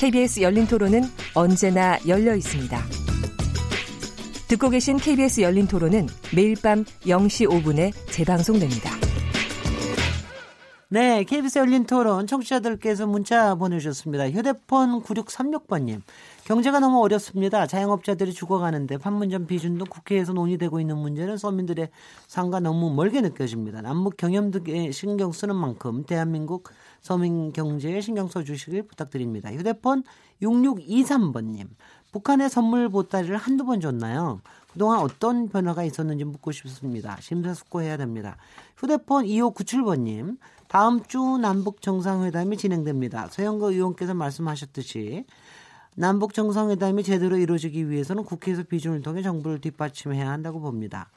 KBS 열린 토론은 언제나 열려 있습니다. 듣고 계신 KBS 열린 토론은 매일 밤 0시 5분에 재방송됩니다. 네, KBS 열린 토론 청취자들께서 문자 보내주셨습니다. 휴대폰 9636번님. 경제가 너무 어렵습니다. 자영업자들이 죽어가는데 판문점 비준도 국회에서 논의되고 있는 문제는 서민들의 삶과 너무 멀게 느껴집니다. 남북 경협 등에 신경 쓰는 만큼 대한민국 서민 경제에 신경 써주시길 부탁드립니다. 휴대폰 6623번님. 북한의 선물 보따리를 한두 번 줬나요? 그동안 어떤 변화가 있었는지 묻고 싶습니다. 심사숙고해야 됩니다. 휴대폰 2597번님. 다음 주 남북 정상회담이 진행됩니다. 서영거 의원께서 말씀하셨듯이 남북 정상회담이 제대로 이루어지기 위해서는 국회에서 비준을 통해 정부를 뒷받침해야 한다고 봅니다.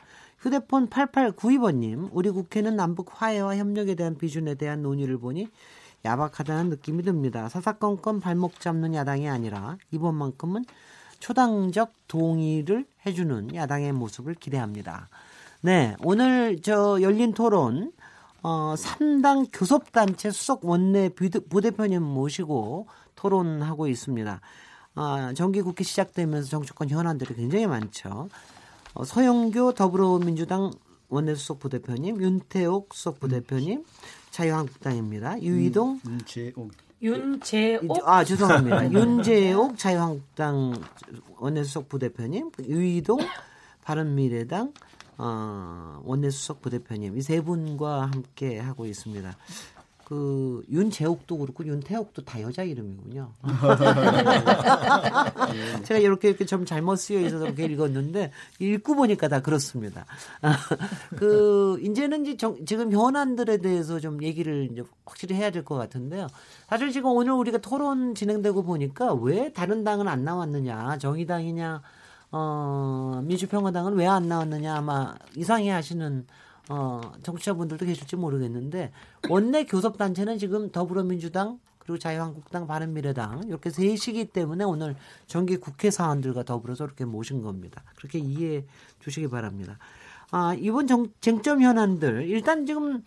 휴대폰 8892번님, 우리 국회는 남북 화해와 협력에 대한 비준에 대한 논의를 보니 야박하다는 느낌이 듭니다. 사사건건 발목 잡는 야당이 아니라 이번만큼은 초당적 동의를 해주는 야당의 모습을 기대합니다. 네, 오늘 저 열린 토론 어, 3당 교섭단체 수석 원내 부대표님 모시고 토론하고 있습니다. 아, 정기국회 시작되면서 정치권 현안들이 굉장히 많죠. 어, 서영교 더불어민주당 원내수석 부대표님, 윤태옥 수석 부대표님, 자유한국당입니다. 유이동, 음, 윤재옥, 윤재옥, 아 죄송합니다. 윤재옥 자유한국당 원내수석 부대표님, 유이동 바른미래당 어, 원내수석 부대표님 이 세 분과 함께 하고 있습니다. 그 윤재옥도 그렇고 윤태옥도 다 여자 이름이군요. 제가 이렇게 이렇게 좀 잘못 쓰여 있어서 그렇게 읽었는데 읽고 보니까 다 그렇습니다. 그 이제는 이제 정, 지금 현안들에 대해서 좀 얘기를 이제 확실히 해야 될 것 같은데요. 사실 지금 오늘 우리가 토론 진행되고 보니까 왜 다른 당은 안 나왔느냐, 정의당이냐, 어, 민주평화당은 왜 안 나왔느냐 아마 이상해 하시는 어, 정치자분들도 계실지 모르겠는데 원내 교섭 단체는 지금 더불어민주당 그리고 자유한국당, 바른미래당 이렇게 셋이기 때문에 오늘 정기 국회 사안들과 더불어서 이렇게 모신 겁니다. 그렇게 이해해 주시기 바랍니다. 아, 이번 정, 쟁점 현안들 일단 지금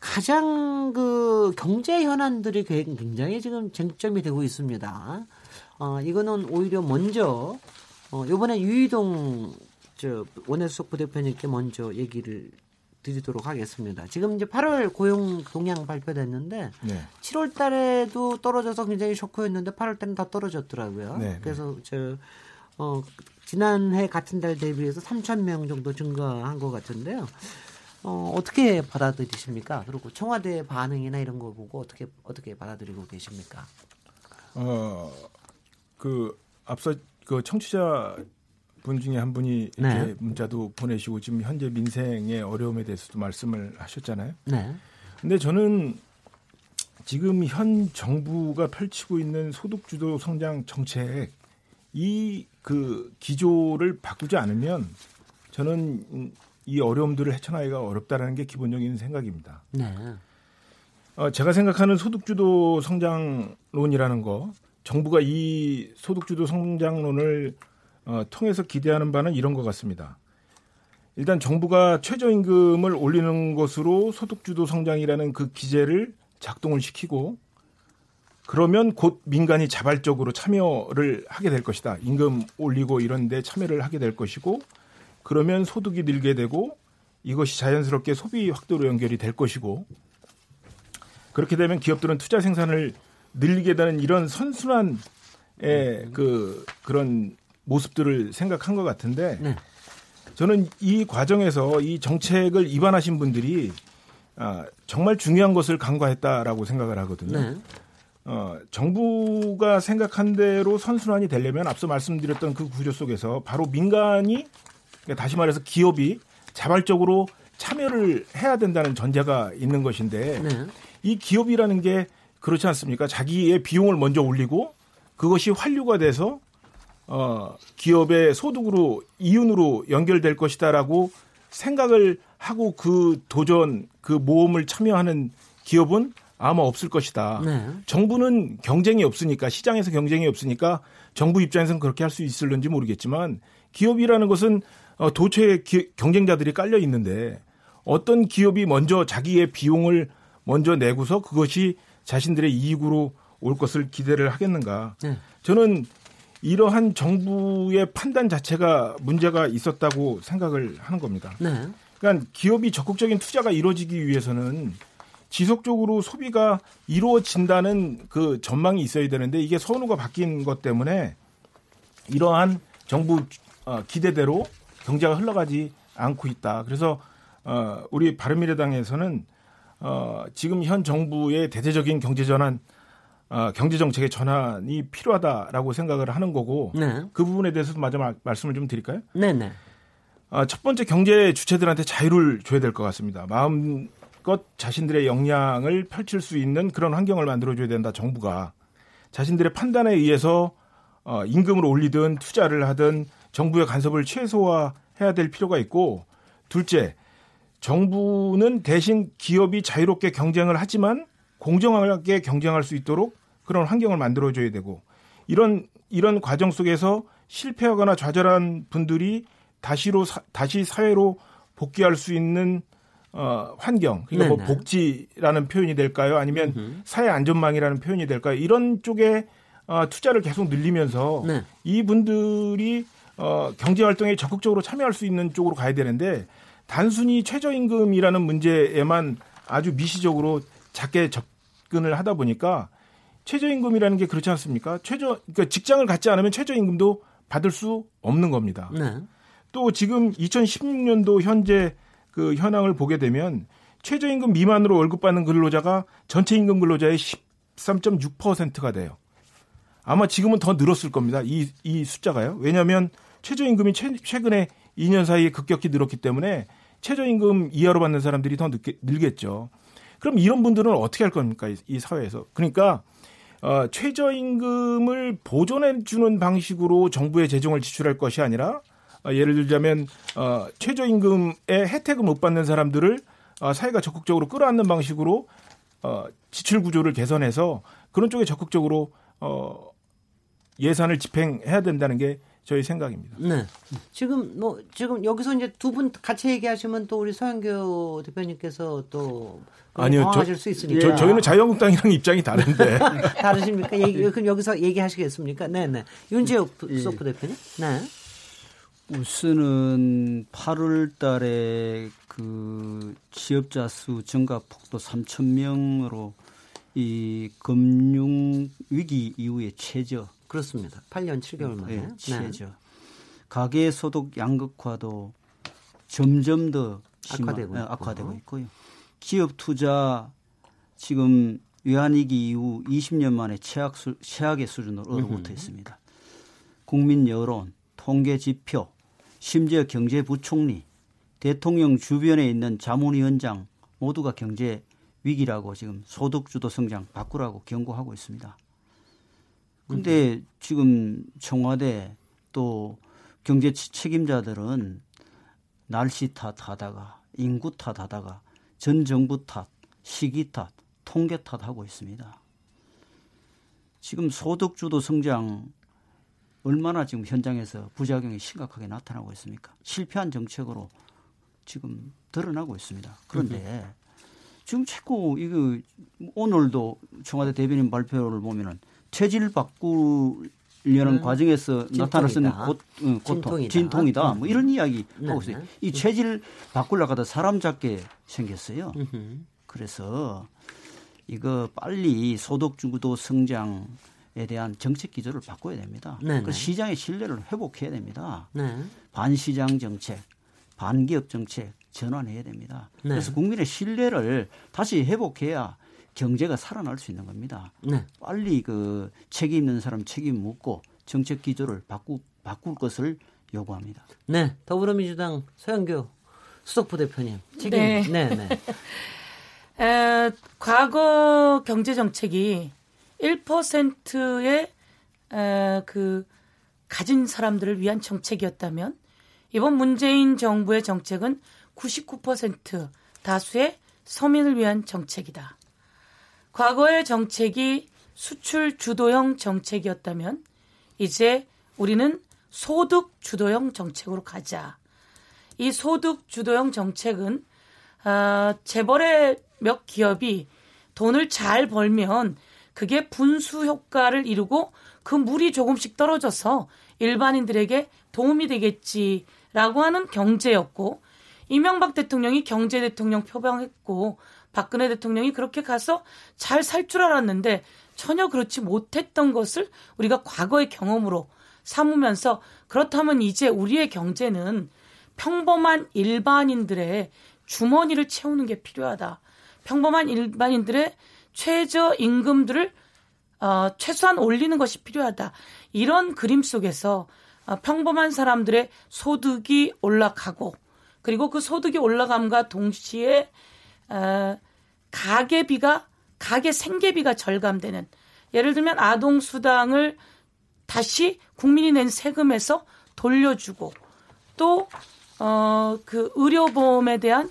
가장 그 경제 현안들이 굉장히 지금 쟁점이 되고 있습니다. 어, 이거는 오히려 먼저 어, 요번에 유이동 저 원내수석 부대표님께 먼저 얘기를 드리도록 하겠습니다. 지금 이제 8월 고용 동향 발표됐는데 네. 7월 달에도 떨어져서 굉장히 쇼크였는데 8월 달은 더 떨어졌더라고요. 네, 네. 그래서 저 어, 지난해 같은 달 대비해서 3천 명 정도 증가한 것 같은데요. 어, 어떻게 받아들이십니까? 그리고 청와대 반응이나 이런 거 보고 어떻게 어떻게 받아들이고 계십니까? 어, 그 앞서 그 청취자 분 중에 한 분이 이렇게 네. 문자도 보내시고 지금 현재 민생의 어려움에 대해서도 말씀을 하셨잖아요. 네. 근데 저는 지금 현 정부가 펼치고 있는 소득 주도 성장 정책 이 그 기조를 바꾸지 않으면 저는 이 어려움들을 헤쳐나기가 어렵다라는 게 기본적인 생각입니다. 네. 어, 제가 생각하는 소득 주도 성장론이라는 거 정부가 이 소득주도 성장론을 어, 통해서 기대하는 바는 이런 것 같습니다. 일단 정부가 최저임금을 올리는 것으로 소득주도 성장이라는 그 기제를 작동을 시키고 그러면 곧 민간이 자발적으로 참여를 하게 될 것이다. 임금 올리고 이런 데 참여를 하게 될 것이고 그러면 소득이 늘게 되고 이것이 자연스럽게 소비 확대로 연결이 될 것이고 그렇게 되면 기업들은 투자 생산을 늘리게 되는 이런 선순환의 그 그런 모습들을 생각한 것 같은데 네. 저는 이 과정에서 이 정책을 입안하신 분들이 아, 정말 중요한 것을 간과했다라고 생각을 하거든요. 네. 어, 정부가 생각한 대로 선순환이 되려면 앞서 말씀드렸던 그 구조 속에서 바로 민간이 그러니까 다시 말해서 기업이 자발적으로 참여를 해야 된다는 전제가 있는 것인데 네. 이 기업이라는 게 그렇지 않습니까? 자기의 비용을 먼저 올리고 그것이 환류가 돼서 어, 기업의 소득으로 이윤으로 연결될 것이다라고 생각을 하고 그 도전 그 모험을 참여하는 기업은 아마 없을 것이다. 네. 정부는 경쟁이 없으니까 시장에서 경쟁이 없으니까 정부 입장에서는 그렇게 할 수 있을는지 모르겠지만 기업이라는 것은 어, 도처에 기, 경쟁자들이 깔려 있는데 어떤 기업이 먼저 자기의 비용을 먼저 내고서 그것이 자신들의 이익으로 올 것을 기대를 하겠는가. 네. 저는 이러한 정부의 판단 자체가 문제가 있었다고 생각을 하는 겁니다. 네. 그러니까 기업이 적극적인 투자가 이루어지기 위해서는 지속적으로 소비가 이루어진다는 그 전망이 있어야 되는데 이게 선호가 바뀐 것 때문에 이러한 정부 어, 기대대로 경제가 흘러가지 않고 있다. 그래서 어, 우리 바른미래당에서는 어, 지금 현 정부의 대대적인 경제 전환 어, 경제 정책의 전환이 필요하다라고 생각을 하는 거고 네. 그 부분에 대해서도 마저 말씀을 좀 드릴까요? 네, 네. 어, 첫 번째 경제 주체들한테 자유를 줘야 될 것 같습니다. 마음껏 자신들의 역량을 펼칠 수 있는 그런 환경을 만들어 줘야 된다. 정부가 자신들의 판단에 의해서 어, 임금을 올리든 투자를 하든 정부의 간섭을 최소화해야 될 필요가 있고 둘째 정부는 대신 기업이 자유롭게 경쟁을 하지만 공정하게 경쟁할 수 있도록 그런 환경을 만들어줘야 되고 이런 이런 과정 속에서 실패하거나 좌절한 분들이 다시로 사, 다시 사회로 복귀할 수 있는 어, 환경 그러니까 뭐 네네. 뭐 복지라는 표현이 될까요? 아니면 음흠. 사회 안전망이라는 표현이 될까요? 이런 쪽에 어, 투자를 계속 늘리면서 네. 이 분들이 어, 경제 활동에 적극적으로 참여할 수 있는 쪽으로 가야 되는데 단순히 최저임금이라는 문제에만 아주 미시적으로 작게 접근을 하다 보니까 최저임금이라는 게 그렇지 않습니까? 최저 그러니까 직장을 갖지 않으면 최저임금도 받을 수 없는 겁니다. 네. 또 지금 2016년도 현재 그 현황을 보게 되면 최저임금 미만으로 월급 받는 근로자가 전체 임금 근로자의 13.6%가 돼요. 아마 지금은 더 늘었을 겁니다. 이, 이 숫자가요. 왜냐하면 최저임금이 최, 최근에 2년 사이에 급격히 늘었기 때문에 최저임금 이하로 받는 사람들이 더 늦게, 늘겠죠. 그럼 이런 분들은 어떻게 할 겁니까? 이, 이 사회에서. 그러니까 어, 최저임금을 보존해 주는 방식으로 정부의 재정을 지출할 것이 아니라 어, 예를 들자면 어, 최저임금의 혜택을 못 받는 사람들을 어, 사회가 적극적으로 끌어안는 방식으로 어, 지출 구조를 개선해서 그런 쪽에 적극적으로 어, 예산을 집행해야 된다는 게 저희 생각입니다. 네. 지금 뭐 지금 여기서 이제 두 분 같이 얘기하시면 또 우리 서영교 대표님께서 또 아니요, 저, 수 있으니까. 저, 저희는 자유한국당이랑 입장이 다른데. 다르십니까? 얘기, 그럼 여기서 얘기하시겠습니까? 네, 네. 윤재욱 예. 소프 대표님. 네. 우선은 8월 달에 그 취업자 수 증가 폭도 3천 명으로 이 금융 위기 이후에 최저 그렇습니다. 8년 7개월 만에. 네, 최저. 네. 가계 소득 양극화도 점점 더 악화되고, 네, 악화되고 있고요. 기업 투자 지금 외환위기 이후 20년 만에 최악 수, 최악의 수준으로 얼어붙어 있습니다. 국민 여론, 통계 지표, 심지어 경제부총리, 대통령 주변에 있는 자문위원장 모두가 경제 위기라고 지금 소득주도 성장 바꾸라고 경고하고 있습니다. 근데 음. 지금 청와대 또 경제 책임자들은 날씨 탓하다가 인구 탓하다가 전 정부 탓, 시기 탓, 통계 탓하고 있습니다. 지금 소득주도 성장 얼마나 지금 현장에서 부작용이 심각하게 나타나고 있습니까? 실패한 정책으로 지금 드러나고 있습니다. 그런데 지금 자꾸 이거 오늘도 청와대 대변인 발표를 보면은 체질 바꾸려는 음, 과정에서 나타날 수 있는 고, 어, 고통, 진통이다. 진통이다. 뭐 이런 이야기 네. 하고 있어요. 이 체질 바꾸려고 하다 사람 잡게 생겼어요. 그래서 이거 빨리 소득주도 성장 에 대한 정책 기조를 바꿔야 됩니다. 그 시장의 신뢰를 회복해야 됩니다. 네. 반시장 정책, 반기업 정책 전환해야 됩니다. 네. 그래서 국민의 신뢰를 다시 회복해야 경제가 살아날 수 있는 겁니다. 네. 빨리 그 책임 있는 사람 책임 묻고 정책 기조를 바꾸, 바꿀 것을 요구합니다. 네, 더불어민주당 서영교 수석부 대표님 책임. 네, 네. 네. 에, 과거 경제 정책이 1%의 에, 그 가진 사람들을 위한 정책이었다면 이번 문재인 정부의 정책은 99% 다수의 서민을 위한 정책이다. 과거의 정책이 수출 주도형 정책이었다면 이제 우리는 소득 주도형 정책으로 가자. 이 소득 주도형 정책은 어, 재벌의 몇 기업이 돈을 잘 벌면 그게 분수 효과를 이루고 그 물이 조금씩 떨어져서 일반인들에게 도움이 되겠지라고 하는 경제였고 이명박 대통령이 경제 대통령 표방했고 박근혜 대통령이 그렇게 가서 잘 살 줄 알았는데 전혀 그렇지 못했던 것을 우리가 과거의 경험으로 삼으면서 그렇다면 이제 우리의 경제는 평범한 일반인들의 주머니를 채우는 게 필요하다. 평범한 일반인들의 최저 임금들을 어, 최소한 올리는 것이 필요하다. 이런 그림 속에서 어, 평범한 사람들의 소득이 올라가고 그리고 그 소득이 올라감과 동시에 어, 가계비가 가계 생계비가 절감되는. 예를 들면 아동 수당을 다시 국민이 낸 세금에서 돌려주고 또 어, 그 의료보험에 대한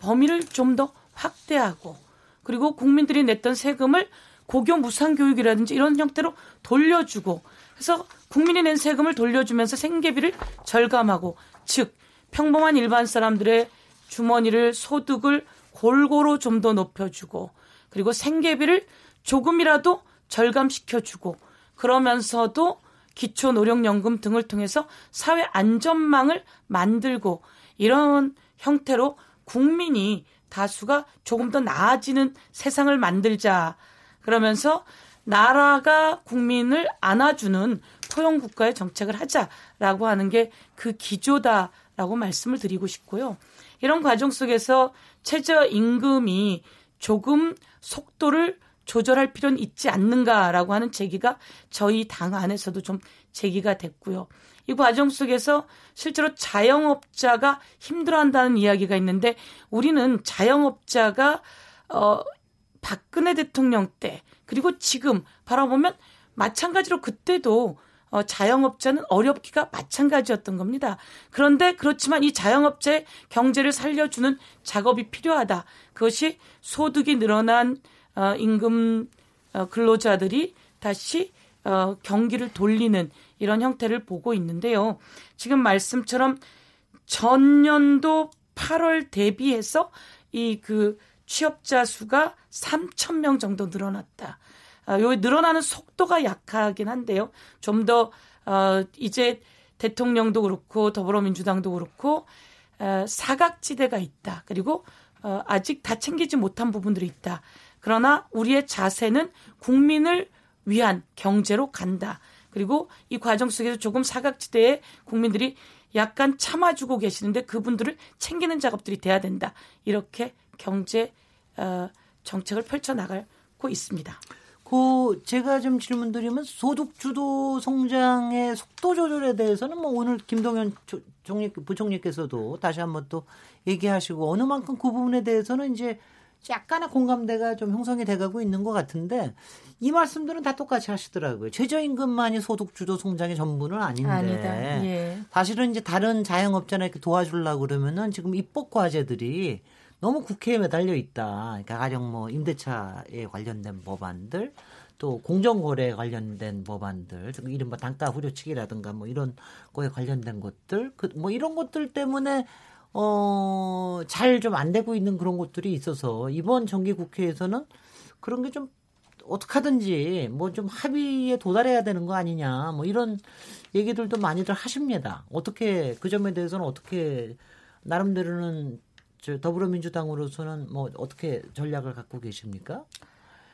범위를 좀 더 확대하고 그리고 국민들이 냈던 세금을 고교 무상교육이라든지 이런 형태로 돌려주고 그래서 국민이 낸 세금을 돌려주면서 생계비를 절감하고 즉 평범한 일반 사람들의 주머니를 소득을 골고루 좀 더 높여주고 그리고 생계비를 조금이라도 절감시켜주고 그러면서도 기초 노령연금 등을 통해서 사회 안전망을 만들고 이런 형태로 국민이 다수가 조금 더 나아지는 세상을 만들자. 그러면서 나라가 국민을 안아주는 포용 국가의 정책을 하자라고 하는 게 그 기조다라고 말씀을 드리고 싶고요. 이런 과정 속에서 최저 임금이 조금 속도를 조절할 필요는 있지 않는가라고 하는 제기가 저희 당 안에서도 좀 제기가 됐고요. 이 과정 속에서 실제로 자영업자가 힘들어한다는 이야기가 있는데 우리는 자영업자가 어 박근혜 대통령 때 그리고 지금 바라보면 마찬가지로 그때도 어, 자영업자는 어렵기가 마찬가지였던 겁니다. 그런데 그렇지만 이 자영업자의 경제를 살려주는 작업이 필요하다. 그것이 소득이 늘어난 어, 임금 어, 근로자들이 다시 어, 경기를 돌리는 이런 형태를 보고 있는데요. 지금 말씀처럼 전년도 8월 대비해서 이 그 취업자 수가 3천 명 정도 늘어났다. 아, 요 늘어나는 속도가 약하긴 한데요. 좀 더 어, 이제 대통령도 그렇고 더불어민주당도 그렇고 어, 사각지대가 있다. 그리고 어, 아직 다 챙기지 못한 부분들이 있다. 그러나 우리의 자세는 국민을 위한 경제로 간다. 그리고 이 과정 속에서 조금 사각지대에 국민들이 약간 참아주고 계시는데 그분들을 챙기는 작업들이 돼야 된다. 이렇게 경제 어, 정책을 펼쳐 나가고 있습니다. 그 제가 좀 질문드리면 소득 주도 성장의 속도 조절에 대해서는 뭐 오늘 김동연 총리 부총리께서도 다시 한번 또 얘기하시고 어느 만큼 그 부분에 대해서는 이제 약간의 공감대가 좀 형성이 돼가고 있는 것 같은데 이 말씀들은 다 똑같이 하시더라고요. 최저임금만이 소득 주도 성장의 전부는 아닌데. 예. 사실은 이제 다른 자영업자나 이렇게 도와주려고 그러면은 지금 입법 과제들이 너무 국회에 매달려 있다. 그러니까 가령 뭐 임대차에 관련된 법안들 또 공정거래에 관련된 법안들, 이른바 단가 후려치기라든가 뭐 이런 거에 관련된 것들, 그 뭐 이런 것들 때문에 어, 잘 좀 안 되고 있는 그런 것들이 있어서 이번 정기 국회에서는 그런 게 좀 어떻게 하든지 뭐 좀 합의에 도달해야 되는 거 아니냐 뭐 이런 얘기들도 많이들 하십니다. 어떻게 그 점에 대해서는 어떻게 나름대로는 저 더불어민주당으로서는 뭐 어떻게 전략을 갖고 계십니까?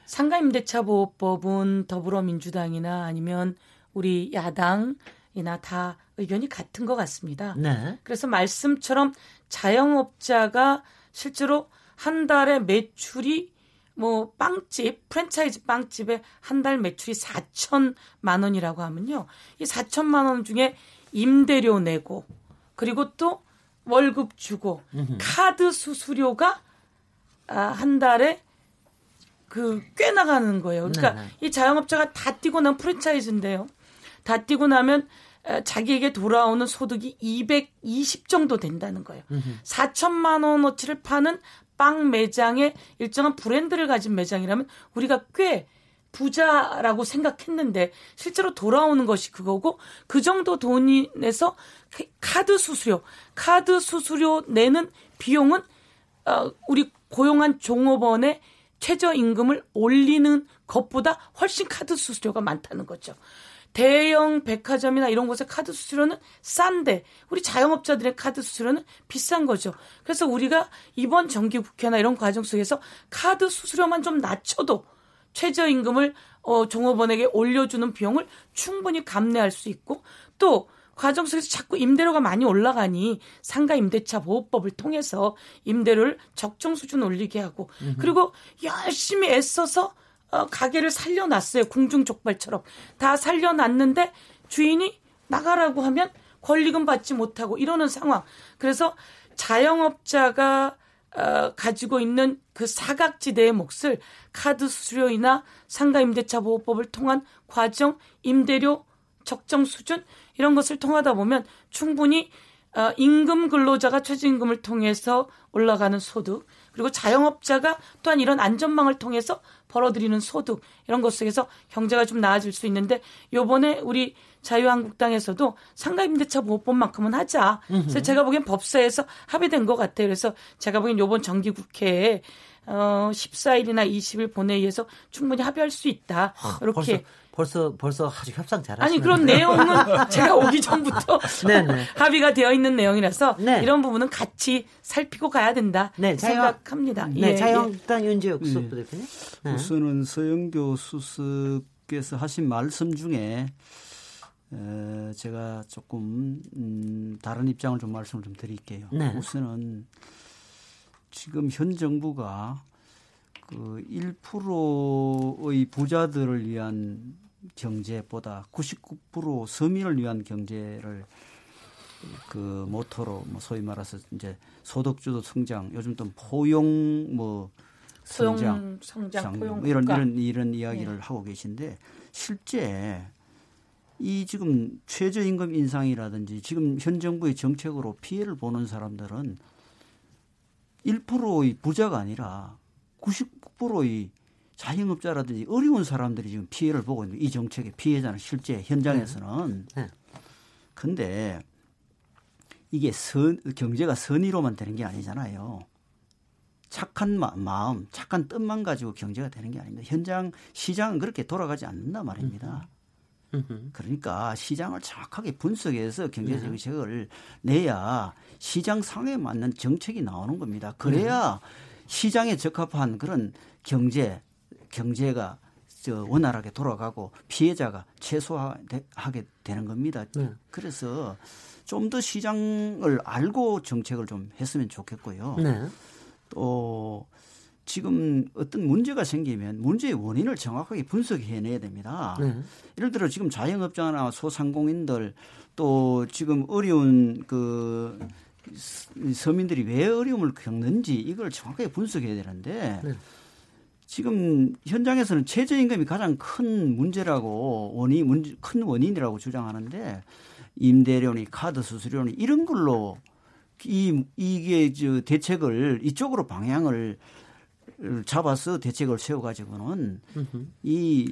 상가임대차 보호법은 더불어민주당이나 아니면 우리 야당 이나 다 의견이 같은 것 같습니다. 네. 그래서 말씀처럼 자영업자가 실제로 한 달에 매출이 뭐 빵집 프랜차이즈 빵집에 한 달 매출이 4천만 원이라고 하면요. 이 4천만 원 중에 임대료 내고 그리고 또 월급 주고 음흠. 카드 수수료가 아, 한 달에 그 꽤 나가는 거예요. 그러니까 네. 이 자영업자가 다 뛰고 난 프랜차이즈인데요. 다 뛰고 나면 자기에게 돌아오는 소득이 220 정도 된다는 거예요. 4천만 원어치를 파는 빵 매장에 일정한 브랜드를 가진 매장이라면 우리가 꽤 부자라고 생각했는데 실제로 돌아오는 것이 그거고 그 정도 돈이 내서 카드 수수료, 카드 수수료 내는 비용은 어, 우리 고용한 종업원의 최저임금을 올리는 것보다 훨씬 카드 수수료가 많다는 거죠. 대형 백화점이나 이런 곳의 카드 수수료는 싼데 우리 자영업자들의 카드 수수료는 비싼 거죠. 그래서 우리가 이번 정기국회나 이런 과정 속에서 카드 수수료만 좀 낮춰도 최저임금을 어, 종업원에게 올려주는 비용을 충분히 감내할 수 있고 또 과정 속에서 자꾸 임대료가 많이 올라가니 상가 임대차 보호법을 통해서 임대료를 적정 수준 올리게 하고 그리고 열심히 애써서 어, 가게를 살려놨어요. 궁중족발처럼. 다 살려놨는데 주인이 나가라고 하면 권리금 받지 못하고 이러는 상황. 그래서 자영업자가 어, 가지고 있는 그 사각지대의 몫을 카드 수수료이나 상가 임대차 보호법을 통한 과정, 임대료 적정 수준 이런 것을 통하다 보면 충분히 어, 임금 근로자가 최저임금을 통해서 올라가는 소득 그리고 자영업자가 또한 이런 안전망을 통해서 벌어들이는 소득 이런 것 속에서 경제가 좀 나아질 수 있는데 요번에 우리 자유한국당에서도 상가임대차 보호법만큼은 하자. 그래서 제가 보기엔 법사에서 합의된 것 같아요. 그래서 제가 보기엔 요번 정기국회에 어 14일이나 20일 본회의에서 충분히 합의할 수 있다. 아, 이렇게 벌써 벌써 아주 협상 잘하시네. 아니 그런 내용은 제가 오기 전부터 합의가 되어 있는 내용이라서 네. 이런 부분은 같이 살피고 가야 된다 네, 생각합니다. 네, 예, 자유한국당 예. 윤재욱 수석 예. 대표님. 네. 우선은 서영교 수석께서 하신 말씀 중에 에, 제가 조금 음, 다른 입장을 좀 말씀을 좀 드릴게요. 네. 우선은 지금 현 정부가 그 1%의 부자들을 위한 경제보다 99% 서민을 위한 경제를 그 모토로 뭐 소위 말해서 이제 소득주도 성장 요즘 또 포용 뭐 성장, 성장 포용 뭐 이런 이런 이런 이야기를 네. 하고 계신데 실제 이 지금 최저임금 인상이라든지 지금 현 정부의 정책으로 피해를 보는 사람들은 1%의 부자가 아니라 99%의 자영업자라든지 어려운 사람들이 지금 피해를 보고 있는 이 정책의 피해자는 실제 현장에서는. 네. 네. 근데 이게 선, 경제가 선의로만 되는 게 아니잖아요. 착한 마음, 착한 뜻만 가지고 경제가 되는 게 아닙니다. 현장 시장은 그렇게 돌아가지 않는단 말입니다. 그러니까 시장을 정확하게 분석해서 경제 네. 정책을 내야 시장 상에 맞는 정책이 나오는 겁니다. 그래야 시장에 적합한 그런 경제 경제가 저 원활하게 돌아가고 피해자가 최소화하게 되는 겁니다. 네. 그래서 좀 더 시장을 알고 정책을 좀 했으면 좋겠고요. 네. 또 지금 어떤 문제가 생기면 문제의 원인을 정확하게 분석해내야 됩니다. 네. 예를 들어 지금 자영업자나 소상공인들 또 지금 어려운 그 서민들이 왜 어려움을 겪는지 이걸 정확하게 분석해야 되는데 네. 지금 현장에서는 최저임금이 가장 큰 문제라고 원이 문제, 큰 원인이라고 주장하는데 임대료니 카드 수수료니 이런 걸로 이 이게 저 대책을 이쪽으로 방향을 잡아서 대책을 세워 가지고는 이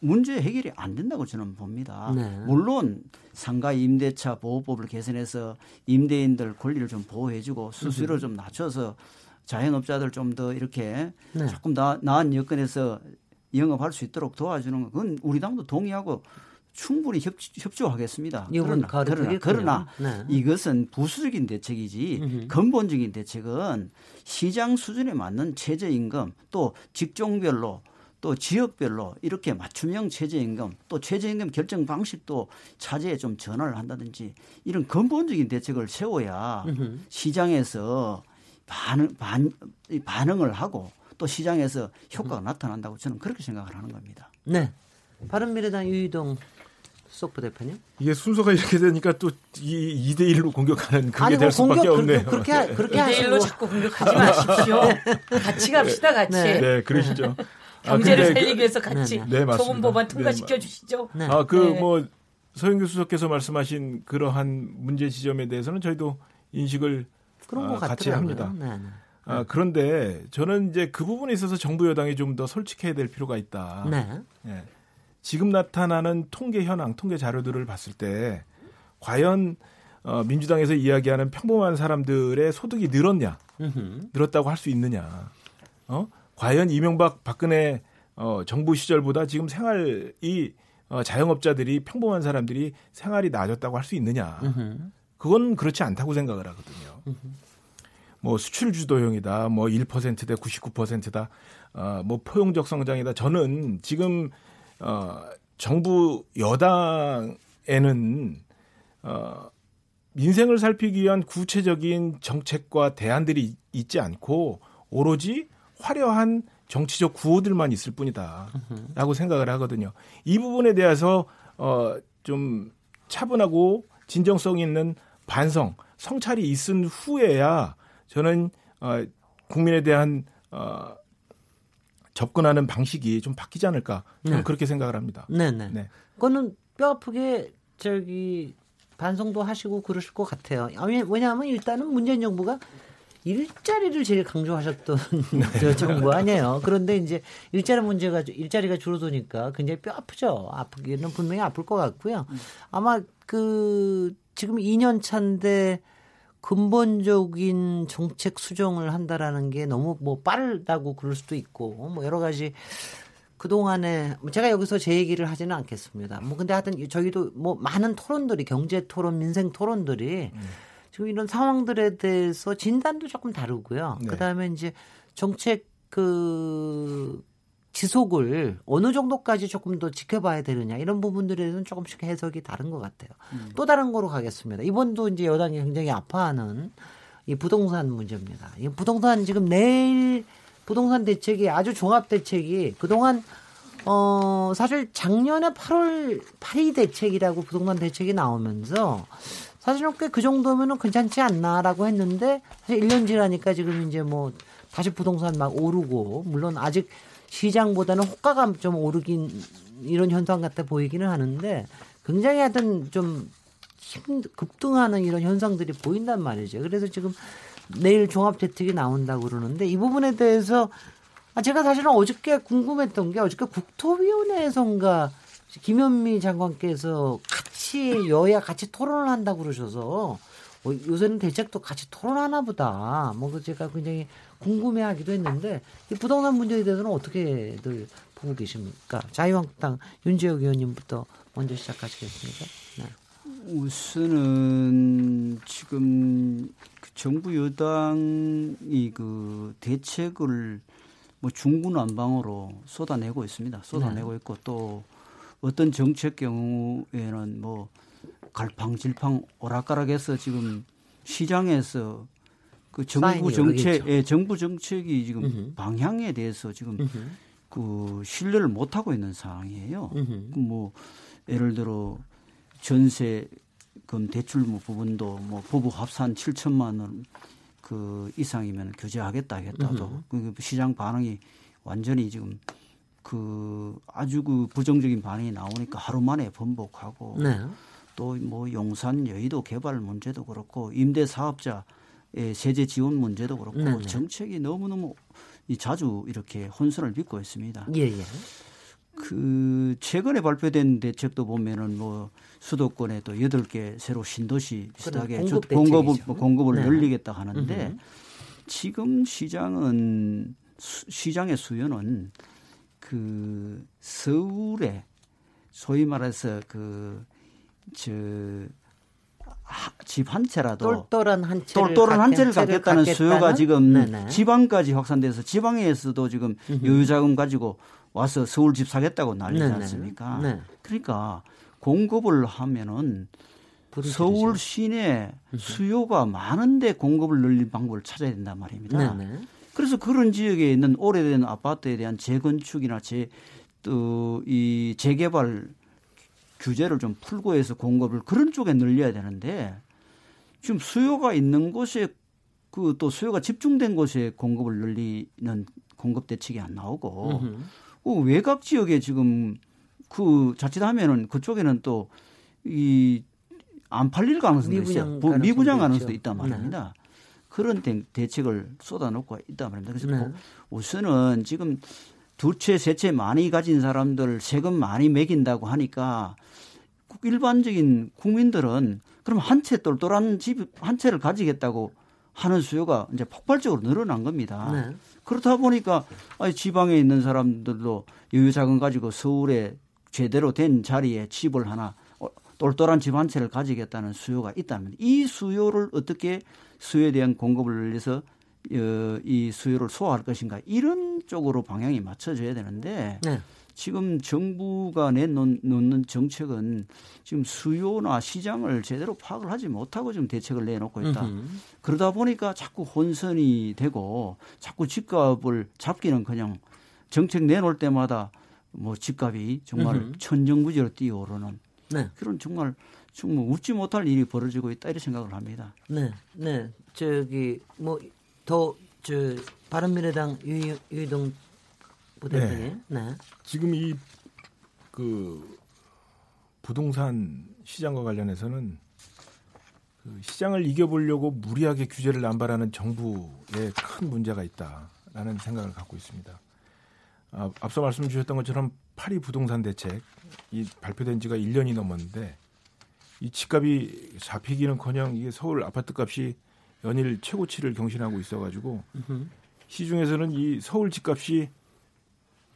문제 해결이 안 된다고 저는 봅니다. 네. 물론 상가 임대차 보호법을 개선해서 임대인들 권리를 좀 보호해주고 수수료를 좀 낮춰서 자영업자들 좀 더 이렇게 네. 조금 나, 나은 여건에서 영업할 수 있도록 도와주는 건 우리 당도 동의하고 충분히 협, 협조 하겠습니다. 그러나, 그러나, 그러나 네. 이것은 부수적인 대책이지 음흠. 근본적인 대책은 시장 수준에 맞는 최저임금 또 직종별로 또 지역별로 이렇게 맞춤형 최저임금 또 최저임금 결정 방식도 차제에 좀 전환을 한다든지 이런 근본적인 대책을 세워야 음흠. 시장에서 반응, 반, 반응을 하고 또 시장에서 효과가 음. 나타난다고 저는 그렇게 생각을 하는 겁니다. 네. 바른미래당 유희동 수석 부 대표님. 이게 순서가 이렇게 되니까 또 이 2대 1로 공격하는 그게 아니, 될 수밖에 공격, 없네요. 그렇게 하, 그렇게 2대 1로 자꾸 공격하지 마십시오. 같이 갑시다, 같이. 네, 네 그러시죠. 경제를 아, 살리기 위해서 같이 네, 네. 좋은 법안 통과시켜 네, 주시죠. 네. 아, 그뭐 서영교 수석께서 말씀하신 그러한 문제 지점에 대해서는 저희도 인식을 그런 어, 같이 합니다. 네, 네. 아, 그런데 저는 이제 그 부분에 있어서 정부 여당이 좀 더 솔직해야 될 필요가 있다. 네. 예. 지금 나타나는 통계 현황, 통계 자료들을 봤을 때 과연 어, 민주당에서 이야기하는 평범한 사람들의 소득이 늘었냐, 늘었다고 할 수 있느냐. 어? 과연 이명박 박근혜 어, 정부 시절보다 지금 생활이 어, 자영업자들이 평범한 사람들이 생활이 나아졌다고 할 수 있느냐. 그건 그렇지 않다고 생각을 하거든요. 뭐 수출 주도형이다, 뭐 1%대 99%다, 어, 뭐 포용적 성장이다. 저는 지금 어, 정부 여당에는 어, 민생을 살피기 위한 구체적인 정책과 대안들이 있지 않고 오로지 화려한 정치적 구호들만 있을 뿐이다라고 생각을 하거든요. 이 부분에 대해서 어, 좀 차분하고 진정성 있는 반성, 성찰이 있은 후에야 저는 어, 국민에 대한 어, 접근하는 방식이 좀 바뀌지 않을까 저는 네. 그렇게 생각을 합니다. 네네. 네. 그거는 뼈 아프게 저기 반성도 하시고 그러실 것 같아요. 왜냐하면 일단은 문재인 정부가 일자리를 제일 강조하셨던 저 정부 아니에요. 그런데 이제 일자리 문제가 일자리가 줄어드니까 굉장히 뼈 아프죠. 아프기는 분명히 아플 것 같고요. 아마 그 지금 2년 차인데 근본적인 정책 수정을 한다라는 게 너무 뭐 빠르다고 그럴 수도 있고 뭐 여러 가지 그동안에 제가 여기서 제 얘기를 하지는 않겠습니다. 뭐 근데 하여튼 저희도 뭐 많은 토론들이 경제 토론, 민생 토론들이 음. 지금 이런 상황들에 대해서 진단도 조금 다르고요. 네. 그다음에 이제 정책 그 지속을 어느 정도까지 조금 더 지켜봐야 되느냐 이런 부분들에 대해서는 조금씩 해석이 다른 것 같아요. 음. 또 다른 거로 가겠습니다. 이번도 이제 여당이 굉장히 아파하는 이 부동산 문제입니다. 이 부동산 지금 내일 부동산 대책이 아주 종합 대책이 그동안 어 사실 작년에 8월 8일 대책이라고 부동산 대책이 나오면서 사실은 꽤 그 정도면은 괜찮지 않나라고 했는데 사실 1년 지나니까 지금 이제 뭐 다시 부동산 막 오르고 물론 아직 시장보다는 호가가 좀 오르긴 이런 현상 같아 보이기는 하는데 굉장히 하여튼 좀 힘, 급등하는 이런 현상들이 보인단 말이죠. 그래서 지금 내일 종합재택이 나온다고 그러는데 이 부분에 대해서 아, 제가 사실은 어저께 궁금했던 게 어저께 국토위원회에선가 김현미 장관께서 같이 여야 같이 토론을 한다고 그러셔서 어, 요새는 대책도 같이 토론하나 보다. 뭐그 제가 굉장히 궁금해하기도 했는데 이 부동산 문제에 대해서는 어떻게들 보고 계십니까? 자유한국당 윤재혁 의원님부터 먼저 시작하시겠습니까? 네. 우선은 지금 그 정부 여당이 그 대책을 뭐 중구난방으로 쏟아내고 있습니다. 쏟아내고 네. 있고 또 어떤 정책 경우에는 뭐 갈팡질팡 오락가락해서 지금 시장에서 그 정부 정책, 예, 정부 정책이 지금 으흠. 방향에 대해서 지금 으흠. 그 신뢰를 못 하고 있는 상황이에요. 그뭐 예를 들어 전세금 대출무 뭐 부분도 뭐 부부 합산 7천만 원 그 이상이면 규제하겠다 하겠다도 그 시장 반응이 완전히 지금 그 아주 그 부정적인 반응이 나오니까 하루 만에 번복하고 네. 또 뭐 용산 여의도 개발 문제도 그렇고 임대 사업자의 세제 지원 문제도 그렇고 네네. 정책이 너무너무 자주 이렇게 혼선을 빚고 있습니다. 예, 예. 그 최근에 발표된 대책도 보면은 뭐 수도권에 또 여덟 개 새로 신도시 비슷하게 공급 공급을 뭐 공급을 네. 늘리겠다 하는데 음흠. 지금 시장은 수, 시장의 수요는 그 서울에 소위 말해서 그저 집한 채라도 똘똘한 한 채를 똘똘한 한 채를 갖겠다는 수요가 지금 네네. 지방까지 확산돼서 지방에서도 지금 여유 자금 가지고 와서 서울 집 사겠다고 난리지 않습니까? 네. 그러니까 공급을 하면은 서울 시내 수요가 많은데 공급을 늘릴 방법을 찾아야 된단 말입니다. 네네. 그래서 그런 지역에 있는 오래된 아파트에 대한 재건축이나 재, 또이 재개발 규제를 좀 풀고 해서 공급을 그런 쪽에 늘려야 되는데 지금 수요가 있는 곳에 그 또 수요가 집중된 곳에 공급을 늘리는 공급 대책이 안 나오고 그 외곽 지역에 지금 그 자칫하면은 그쪽에는 또 이 안 팔릴 가능성도 있어요. 가능성도 미분양 가능성도 있단 말입니다. 네. 그런 대, 책을 쏟아놓고 있단 말입니다. 그래서 네. 우선은 지금 두 채, 세 채 많이 가진 사람들 세금 많이 매긴다고 하니까 일반적인 국민들은 그럼 한 채 똘똘한 집 한 채를 가지겠다고 하는 수요가 이제 폭발적으로 늘어난 겁니다. 네. 그렇다 보니까 아니 지방에 있는 사람들도 여유 자금 가지고 서울에 제대로 된 자리에 집을 하나 어, 똘똘한 집 한 채를 가지겠다는 수요가 있다면 이 수요를 어떻게 수요에 대한 공급을 늘려서 어, 이 수요를 소화할 것인가 이런 쪽으로 방향이 맞춰져야 되는데 네. 지금 정부가 내놓는 정책은 지금 수요나 시장을 제대로 파악을 하지 못하고 지금 대책을 내놓고 있다. 으흠. 그러다 보니까 자꾸 혼선이 되고 자꾸 집값을 잡기는 그냥 정책 내놓을 때마다 뭐 집값이 정말 으흠. 천정부지로 뛰어오르는 네. 그런 정말 정말 웃지 못할 일이 벌어지고 있다 이런 생각을 합니다. 네, 네. 저기 뭐 더저 바른미래당 유, 유동 부대표님. 네. 네. 지금 이 그 부동산 시장과 관련해서는 그 시장을 이겨보려고 무리하게 규제를 남발하는 정부에 큰 문제가 있다라는 생각을 갖고 있습니다. 아, 앞서 말씀 주셨던 것처럼 파리 부동산 대책 이 발표된 지가 1년이 넘었는데 이 집값이 잡히기는커녕 이게 서울 아파트 값이 연일 최고치를 경신하고 있어가지고 시중에서는 이 서울 집값이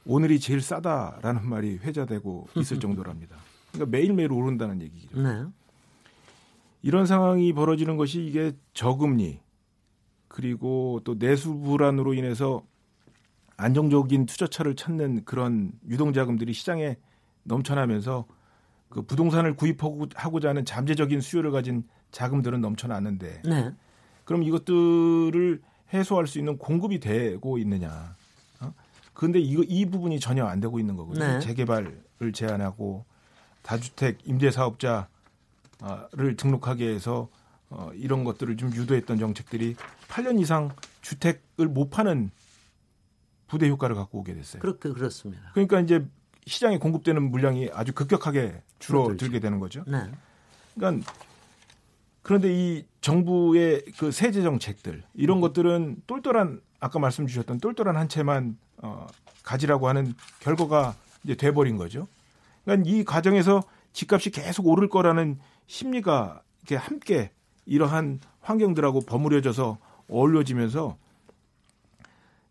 오늘이 제일 싸다라는 말이 회자되고 있을 정도랍니다. 그러니까 매일매일 오른다는 얘기죠. 네. 이런 상황이 벌어지는 것이 이게 저금리 그리고 또 내수 불안으로 인해서 안정적인 투자처를 찾는 그런 유동자금들이 시장에 넘쳐나면서 그 부동산을 구입하고자 하는 잠재적인 수요를 가진 자금들은 넘쳐나는데 네. 그럼 이것들을 해소할 수 있는 공급이 되고 있느냐? 그런데 이거 이 부분이 전혀 안 되고 있는 거거든요. 네. 재개발을 제한하고 다주택 임대 사업자를 등록하게 해서 어, 이런 것들을 좀 유도했던 정책들이 8년 이상 주택을 못 파는 부대 효과를 갖고 오게 됐어요. 그렇게 그렇습니다. 그러니까 이제 시장에 공급되는 물량이 아주 급격하게 줄어들게 되는 거죠. 네. 그러니까 그런데 이 정부의 그 세제 정책들 이런 음. 것들은 똘똘한 아까 말씀 주셨던 똘똘한 한 채만 어, 가지라고 하는 결과가 이제 돼버린 거죠. 그러니까 이 과정에서 집값이 계속 오를 거라는 심리가 이렇게 함께 이러한 환경들하고 버무려져서 어울려지면서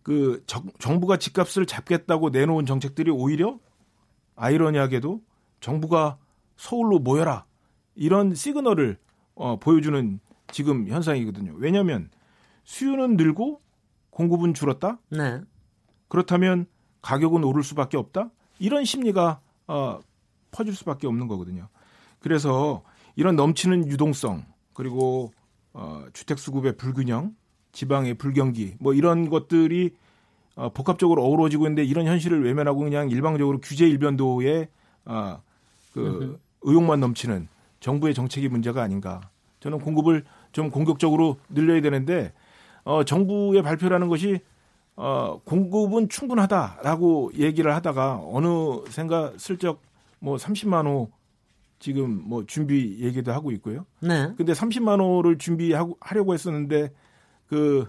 그 정부가 집값을 잡겠다고 내놓은 정책들이 오히려 아이러니하게도 정부가 서울로 모여라 이런 시그널을 어, 보여주는 지금 현상이거든요. 왜냐하면 수요는 늘고 공급은 줄었다. 네. 그렇다면 가격은 오를 수밖에 없다. 이런 심리가 어, 퍼질 수밖에 없는 거거든요. 그래서 이런 넘치는 유동성 그리고 어, 주택 수급의 불균형, 지방의 불경기 뭐 이런 것들이 어, 복합적으로 어우러지고 있는데 이런 현실을 외면하고 그냥 일방적으로 규제 일변도에 어, 그 의욕만 넘치는 정부의 정책이 문제가 아닌가. 저는 공급을 좀 공격적으로 늘려야 되는데 어, 정부의 발표라는 것이 어, 공급은 충분하다라고 얘기를 하다가 어느생가 슬쩍 뭐 30만 호 지금 뭐 준비 얘기도 하고 있고요. 네. 근데 30만 호를 준비하고 하려고 했었는데 그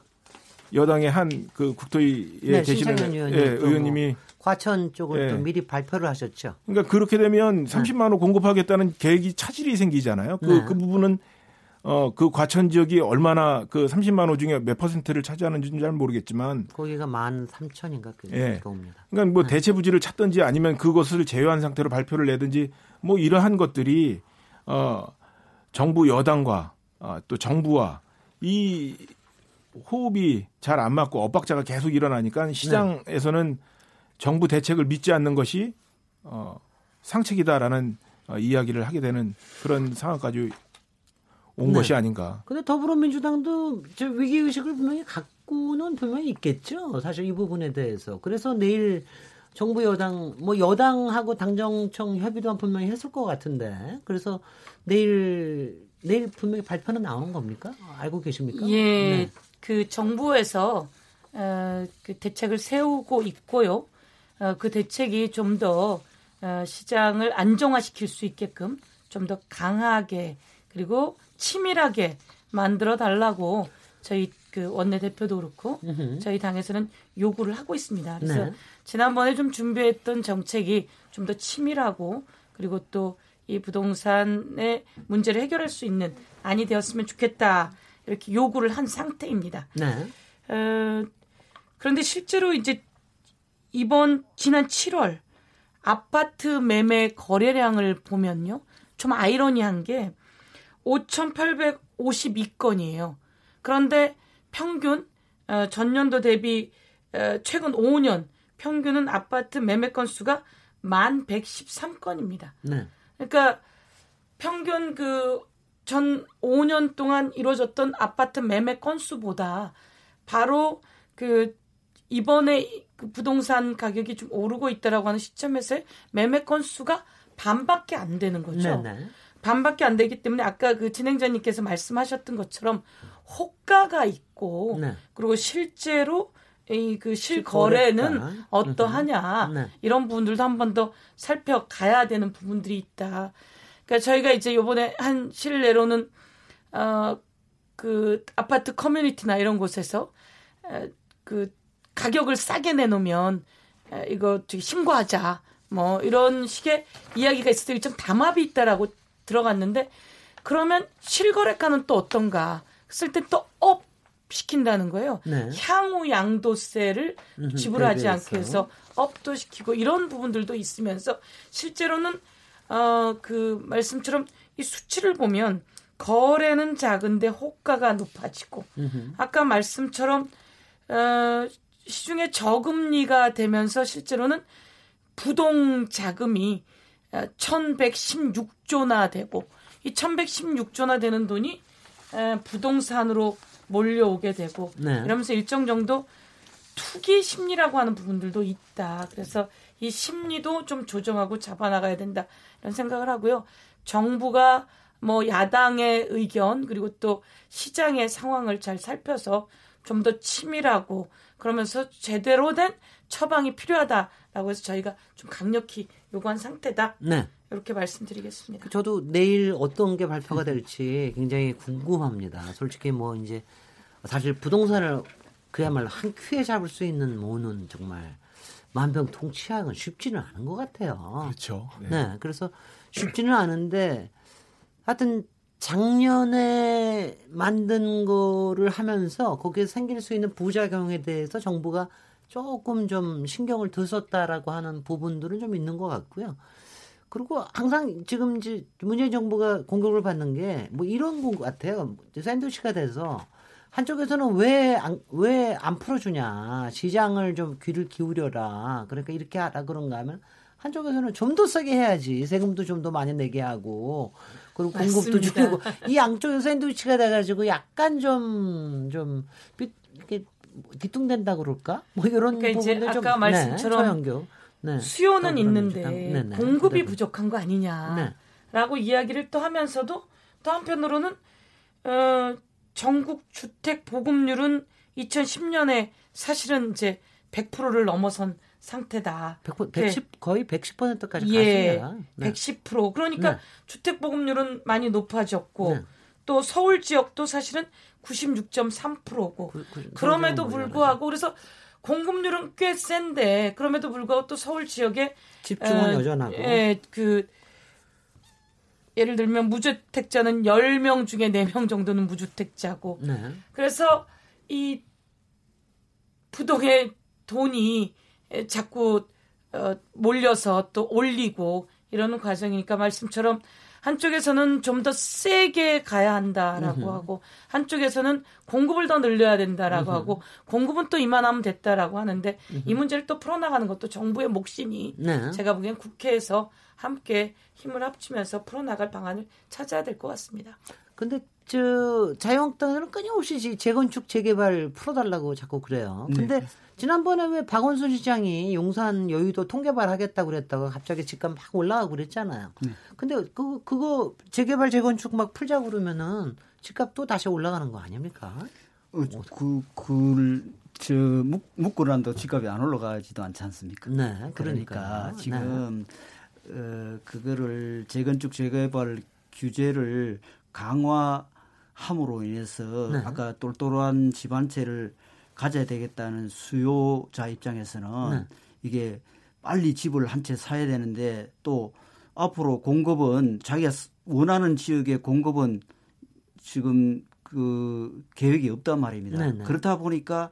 여당의 한 그 국토위에 네, 계시는 예, 의원님이 뭐 과천 쪽을 예. 또 미리 발표를 하셨죠. 그러니까 그렇게 되면 30만 호 공급하겠다는 계획이 차질이 생기잖아요. 그, 네. 그 부분은 어, 그 과천 지역이 얼마나 그 30만 호 중에 몇 퍼센트를 차지하는지는 잘 모르겠지만 거기가 만 3천인가 그 예. 겁니다. 그러니까 뭐 네. 대체 부지를 찾든지 아니면 그것을 제외한 상태로 발표를 내든지 뭐 이러한 것들이 어 정부 여당과 어, 또 정부와 이 호흡이 잘 안 맞고 엇박자가 계속 일어나니까 시장에서는 네. 정부 대책을 믿지 않는 것이 어 상책이다라는 어, 이야기를 하게 되는 그런 상황까지 온 네. 것이 아닌가. 근데 더불어민주당도 저 위기 의식을 분명히 갖고는 분명히 있겠죠. 사실 이 부분에 대해서. 그래서 내일 정부 여당 뭐 여당하고 당정청 협의도 분명히 했을 것 같은데. 그래서 내일 내일 분명히 발표는 나오는 겁니까? 알고 계십니까? 예. 네. 그 정부에서 어, 그 대책을 세우고 있고요. 어, 그 대책이 좀더 어, 시장을 안정화시킬 수 있게끔 좀 더 강하게 그리고 치밀하게 만들어 달라고 저희 그 원내대표도 그렇고 저희 당에서는 요구를 하고 있습니다. 그래서 네. 지난번에 좀 준비했던 정책이 좀 더 치밀하고 그리고 또 이 부동산의 문제를 해결할 수 있는 안이 되었으면 좋겠다 이렇게 요구를 한 상태입니다. 네. 어, 그런데 실제로 이제 이번 지난 7월 아파트 매매 거래량을 보면요. 좀 아이러니한 게 5,852건이에요. 그런데 평균 어, 전년도 대비 어, 최근 5년 평균은 아파트 매매 건수가 1,113건입니다. 네. 그러니까 평균 그 전 5년 동안 이루어졌던 아파트 매매 건수보다 바로 그 이번에 그 부동산 가격이 좀 오르고 있다라고 하는 시점에서 매매 건수가 반밖에 안 되는 거죠. 네네. 반밖에 안 되기 때문에 아까 그 진행자님께서 말씀하셨던 것처럼 호가가 있고 네. 그리고 실제로 이 그 실거래는 어떠하냐 네. 이런 부분들도 한 번 더 살펴가야 되는 부분들이 있다. 그러니까 저희가 이제 요번에 한 실내로는 어 그 아파트 커뮤니티나 이런 곳에서 그 가격을 싸게 내놓으면 이거 저기 신고하자 뭐 이런 식의 이야기가 있을 때좀 담합이 있다라고 들어갔는데 그러면 실거래가는 또 어떤가 했을 때또 업 시킨다는 거예요. 네. 향후 양도세를 지불하지 않게 해서 업도 시키고 이런 부분들도 있으면서 실제로는 어 그 말씀처럼 이 수치를 보면 거래는 작은데 호가가 높아지고 아까 말씀처럼 어 시중에 저금리가 되면서 실제로는 부동 자금이 1116조나 어, 되고 이 1116조나 되는 돈이 부동산으로 몰려오게 되고 네. 이러면서 일정 정도 투기 심리라고 하는 부분들도 있다. 그래서 이 심리도 좀 조정하고 잡아나가야 된다. 이런 생각을 하고요. 정부가 뭐 야당의 의견 그리고 또 시장의 상황을 잘 살펴서 좀 더 치밀하고 그러면서 제대로 된 처방이 필요하다라고 해서 저희가 좀 강력히 요구한 상태다. 네. 이렇게 말씀드리겠습니다. 저도 내일 어떤 게 발표가 될지 굉장히 궁금합니다. 솔직히 뭐 이제 사실 부동산을 그야말로 한 큐에 잡을 수 있는 모는 정말 만병통치약은 쉽지는 않은 것 같아요. 그렇죠. 네. 네. 그래서 쉽지는 않은데 하여튼 작년에 만든 거를 하면서 거기에 생길 수 있는 부작용에 대해서 정부가 조금 좀 신경을 더 썼다라고 하는 부분들은 좀 있는 것 같고요. 그리고 항상 지금 이제 문재인 정부가 공격을 받는 게 뭐 이런 것 같아요. 샌드위치가 돼서 한쪽에서는 왜 안 왜 안 풀어주냐 시장을 좀 귀를 기울여라 그러니까 이렇게 하라 그런가 하면 한쪽에서는 좀더 세게 해야지 세금도 좀 더 많이 내게 하고 그리고 공급도 맞습니다. 줄이고 이 양쪽에서 샌드위치가 돼가지고 약간 좀좀 좀 이렇게 뒤뚱된다 그럴까? 뭐 이런 그러니까 부분들 아까 좀 말씀처럼 네, 네. 수요는 있는데 네, 네. 공급이 부족한 거 아니냐라고 네. 이야기를 또 하면서도 또 한편으로는 어, 전국 주택 보급률은 2010년에 사실은 이제 100%를 넘어선 상태다. 100, 110 거의 110%까지 예, 갔습니다. 네. 110% 그러니까 네. 주택 보급률은 많이 높아졌고 네. 또 서울 지역도 사실은 96.3%고 그, 그, 그럼에도 불구하고 그래서 공급률은 꽤 센데 그럼에도 불구하고 또 서울 지역에 집중은 어, 여전하고 예, 그 예를 들면 무주택자는 10명 중에 4명 정도는 무주택자고 네. 그래서 이 부동의 돈이 자꾸 어, 몰려서 또 올리고 이러는 과정이니까 말씀처럼 한쪽에서는 좀 더 세게 가야 한다라고 으흠. 하고 한쪽에서는 공급을 더 늘려야 된다라고 으흠. 하고 공급은 또 이만하면 됐다라고 하는데 으흠. 이 문제를 또 풀어나가는 것도 정부의 몫이니 네. 제가 보기엔 국회에서 함께 힘을 합치면서 풀어나갈 방안을 찾아야 될 것 같습니다. 근데 저 자유한국당은 끊임없이 재건축 재개발 풀어달라고 자꾸 그래요. 네. 근데 네. 지난번에 왜 박원순 시장이 용산 여의도 통개발 하겠다고 그랬다가 갑자기 집값 막 올라가고 그랬잖아요. 네. 근데 그 그거 재개발 재건축 막 풀자 그러면은 집값 또 다시 올라가는 거 아닙니까? 어, 그, 그, 저, 묵, 묵고란도 집값이 안 올라가지도 않지 않습니까? 네. 그러니까, 그러니까 지금 네. 어, 그거를 재건축 재개발 규제를 강화함으로 인해서 네. 아까 똘똘한 집안채를 가져야 되겠다는 수요자 입장에서는 네. 이게 빨리 집을 한 채 사야 되는데 또 앞으로 공급은 자기가 원하는 지역의 공급은 지금 그 계획이 없단 말입니다. 네네. 네. 그렇다 보니까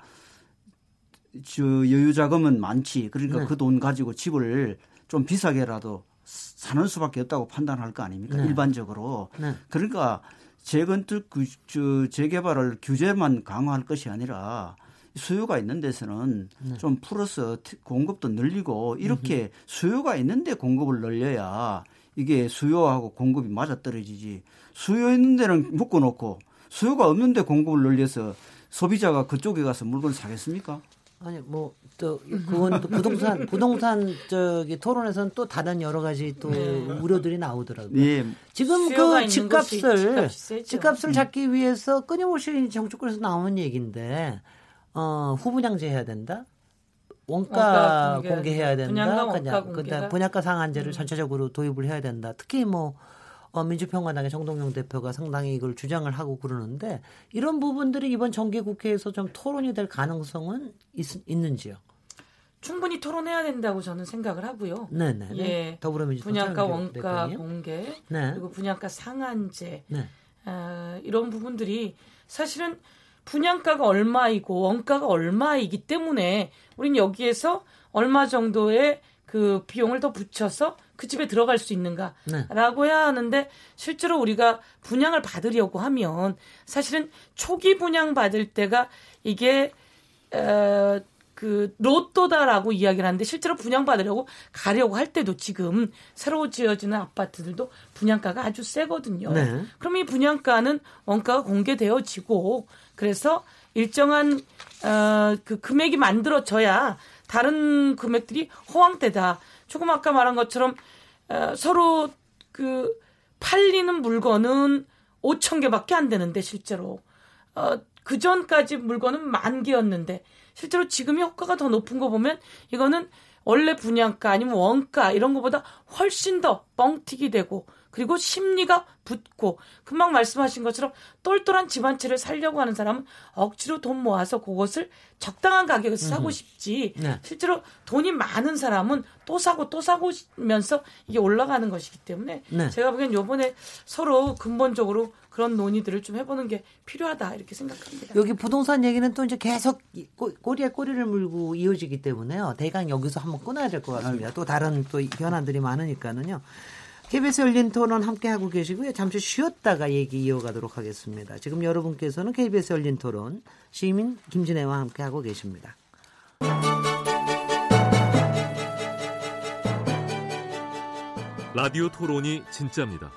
저 여유 자금은 많지. 그러니까 네. 그돈 가지고 집을 좀 비싸게라도 사는 수밖에 없다고 판단할 거 아닙니까? 네. 일반적으로. 네. 그러니까 재건축 그, 재개발을 규제만 강화할 것이 아니라 수요가 있는 데서는 네. 좀 풀어서 공급도 늘리고 이렇게 수요가 있는데 공급을 늘려야 이게 수요하고 공급이 맞아 떨어지지. 수요 있는 데는 묶어놓고 수요가 없는데 공급을 늘려서 소비자가 그쪽에 가서 물건을 사겠습니까? 아니 뭐 또 그건 또 부동산 부동산 저기 토론에서는 또 다른 여러 가지 또 네. 우려들이 나오더라고요. 네. 지금 그 집값을 집값을 잡기 위해서 끊임없이 정치권에서 나오는 얘기인데 어, 후분양제 해야 된다. 원가, 원가 공개, 해야 된다. 분양가, 그냥 분양가 상한제를 음. 전체적으로 도입을 해야 된다. 특히 뭐 어, 민주평화당의 정동영 대표가 상당히 이걸 주장을 하고 그러는데 이런 부분들이 이번 정기국회에서 좀 토론이 될 가능성은 있, 있는지요? 충분히 토론해야 된다고 저는 생각을 하고요. 네네. 예. 더불어민주당 분양가 원가 대표님. 공개 네. 그리고 분양가 상한제 네. 어, 이런 부분들이 사실은 분양가가 얼마이고 원가가 얼마이기 때문에 우린 여기에서 얼마 정도의 그 비용을 더 붙여서 그 집에 들어갈 수 있는가라고 네. 해야 하는데 실제로 우리가 분양을 받으려고 하면 사실은 초기 분양 받을 때가 이게 어, 그 로또다라고 이야기를 하는데 실제로 분양받으려고 가려고 할 때도 지금 새로 지어지는 아파트들도 분양가가 아주 세거든요. 네. 그럼 이 분양가는 원가가 공개되어지고 그래서 일정한 어, 그 금액이 만들어져야 다른 금액들이 허황되다. 조금 아까 말한 것처럼 어, 서로 그 팔리는 물건은 5천 개밖에 안 되는데 실제로 어, 그 전까지 물건은 만 개였는데 실제로 지금이 효과가 더 높은 거 보면 이거는 원래 분양가 아니면 원가 이런 것보다 훨씬 더 뻥튀기 되고 그리고 심리가 붙고 금방 말씀하신 것처럼 똘똘한 집한 채를 살려고 하는 사람은 억지로 돈 모아서 그것을 적당한 가격에서 사고 싶지 네. 실제로 돈이 많은 사람은 또 사고 또 사고면서 이게 올라가는 것이기 때문에 네. 제가 보기엔 요번에 서로 근본적으로 그런 논의들을 좀 해보는 게 필요하다 이렇게 생각합니다. 여기 부동산 얘기는 또 이제 계속 꼬리에 꼬리를 물고 이어지기 때문에요. 대강 여기서 한번 끊어야 될 것 같습니다. 또 다른 또 현안들이 많으니까는요. KBS 열린 토론 함께하고 계시고요. 잠시 쉬었다가 얘기 이어가도록 하겠습니다. 지금 여러분께서는 KBS 열린 토론 시민 김진애와 함께하고 계십니다. 라디오 토론이 진짜입니다.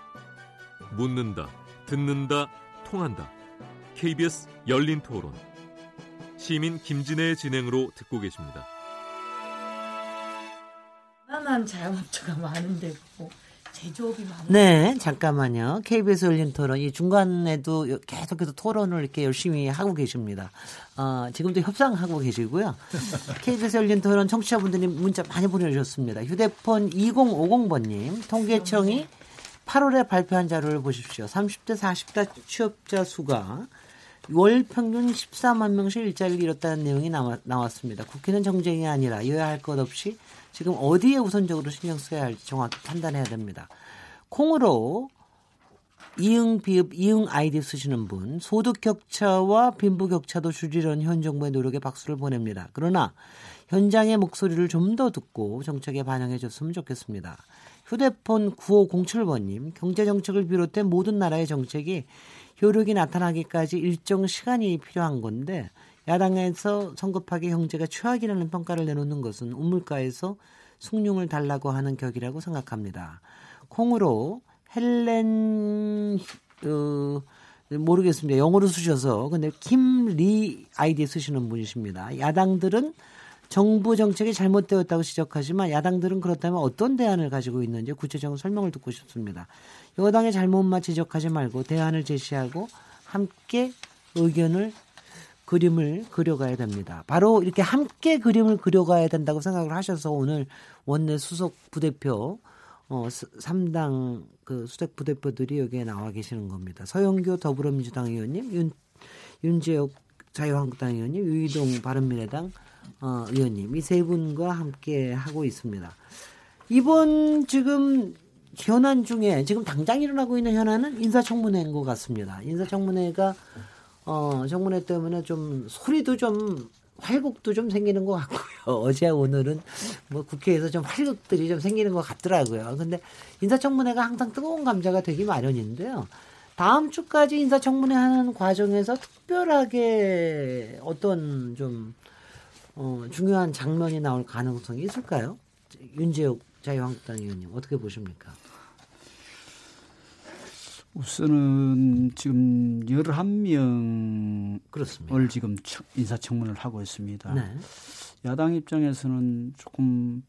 묻는다, 듣는다, 통한다. KBS 열린 토론. 시민 김진애의 진행으로 듣고 계십니다. 편안한 자영업자가 많은데 뭐 제조업이 많아요. 네, 잠깐만요. KBS 열린 토론 이 중간에도 계속해서 토론을 이렇게 열심히 하고 계십니다. 어, 지금도 협상하고 계시고요. KBS 열린 토론 청취자분들이 문자 많이 보내주셨습니다. 휴대폰 2050번님 통계청이 8월에 발표한 자료를 보십시오. 30대 40대 취업자 수가 월 평균 14만 명씩 일자리를 잃었다는 내용이 나왔, 나왔습니다. 국회는 정쟁이 아니라 여야 할 것 없이 지금 어디에 우선적으로 신경 써야 할지 정확히 판단해야 됩니다. 콩으로 이응 비읍 이응 아이디 쓰시는 분 소득 격차와 빈부 격차도 줄이려는 현 정부의 노력에 박수를 보냅니다. 그러나 현장의 목소리를 좀 더 듣고 정책에 반영해 줬으면 좋겠습니다. 휴대폰 9507번님 경제 정책을 비롯해 모든 나라의 정책이 효력이 나타나기까지 일정 시간이 필요한 건데 야당에서 성급하게 형제가 최악이라는 평가를 내놓는 것은 우물가에서 숭늉을 달라고 하는 격이라고 생각합니다. 콩으로 헬렌 어, 모르겠습니다. 영어로 쓰셔서 근데 김리 아이디 쓰시는 분이십니다. 야당들은 정부 정책이 잘못되었다고 지적하지만 야당들은 그렇다면 어떤 대안을 가지고 있는지 구체적인 설명을 듣고 싶습니다. 여당의 잘못만 지적하지 말고 대안을 제시하고 함께 의견을 그림을 그려가야 됩니다. 바로 이렇게 함께 그림을 그려가야 된다고 생각을 하셔서 오늘 원내 수석 부대표 어, 3당 그 수색 부대표들이 여기에 나와 계시는 겁니다. 서영교 더불어민주당 의원님, 윤, 윤재욱 자유한국당 의원님, 유이동 바른미래당 어, 의원님 이 세 분과 함께 하고 있습니다. 이번 지금 현안 중에 지금 당장 일어나고 있는 현안은 인사청문회인 것 같습니다. 인사청문회가 어, 청문회 때문에 좀 소리도 좀 활극도 좀 생기는 것 같고요. 어제 오늘은 뭐 국회에서 좀 활극들이 좀 생기는 것 같더라고요. 근데 인사청문회가 항상 뜨거운 감자가 되기 마련인데요. 다음 주까지 인사청문회 하는 과정에서 특별하게 어떤 좀 어, 중요한 장면이 나올 가능성이 있을까요? 윤재욱 자유한국당 의원님 어떻게 보십니까? 우선은 지금 11명을 그렇습니다. 지금 인사청문을 하고 있습니다. 네. 야당 입장에서는 조금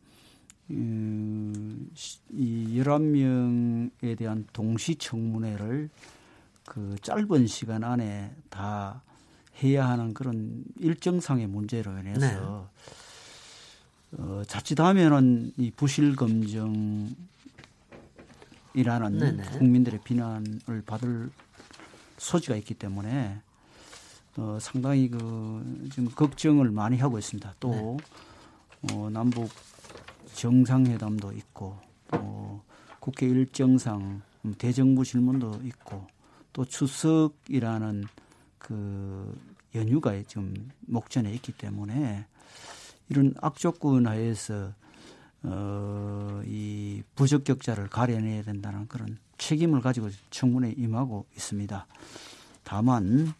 음, 이 11명에 대한 동시 청문회를 그 짧은 시간 안에 다 해야 하는 그런 일정상의 문제로 인해서 네. 어, 자칫하면은 이 부실 검정 이라는 네네. 국민들의 비난을 받을 소지가 있기 때문에 어, 상당히 그 지금 걱정을 많이 하고 있습니다. 또 네. 어, 남북 정상회담도 있고 또 국회 일정상 대정부 질문도 있고 또 추석이라는 그 연휴가 지금 목전에 있기 때문에 이런 악조건 하에서 어, 이 부적격자를 가려내야 된다는 그런 책임을 가지고 청문회에 임하고 있습니다. 다만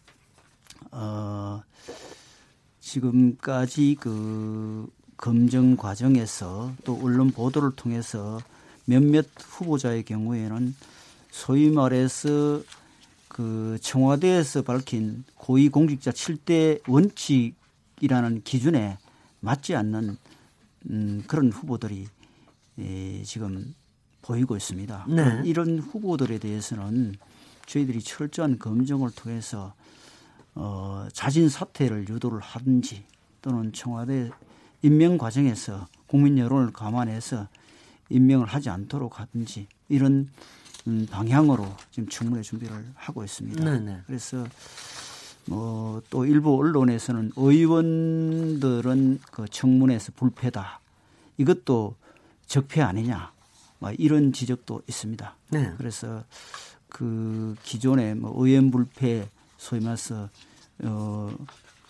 어, 지금까지 그 검증 과정에서 또 언론 보도를 통해서 몇몇 후보자의 경우에는 소위 말해서 그 청와대에서 밝힌 고위공직자 7대 원칙이라는 기준에 맞지 않는 음, 그런 후보들이 예, 지금 보이고 있습니다. 네. 이런 후보들에 대해서는 저희들이 철저한 검증을 통해서 어, 자진 사퇴를 유도를 하든지 또는 청와대 임명 과정에서 국민 여론을 감안해서 임명을 하지 않도록 하든지 이런 음, 방향으로 지금 청문회 준비를 하고 있습니다. 네네. 네. 그래서 뭐또 일부 언론에서는 의원들은 그 청문회에서 불패다. 이것도 적폐 아니냐. 뭐 이런 지적도 있습니다. 네. 그래서 그 기존의 뭐 의원 불패 소위 말해서 어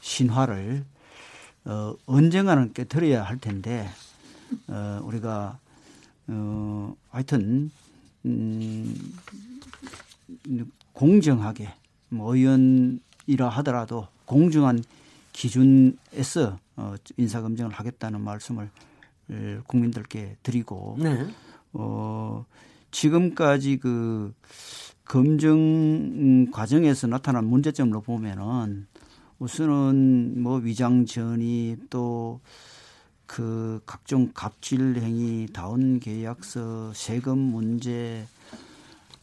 신화를 어 언젠가는 깨뜨려야 할 텐데 어 우리가 어 하여튼 음 공정하게 뭐 의원 이라 하더라도 공정한 기준에서 어, 인사 검증을 하겠다는 말씀을 국민들께 드리고 네. 어, 지금까지 그 검증 과정에서 나타난 문제점으로 보면은 우선은 뭐 위장 전입 또그 각종 갑질 행위, 다운 계약서, 세금 문제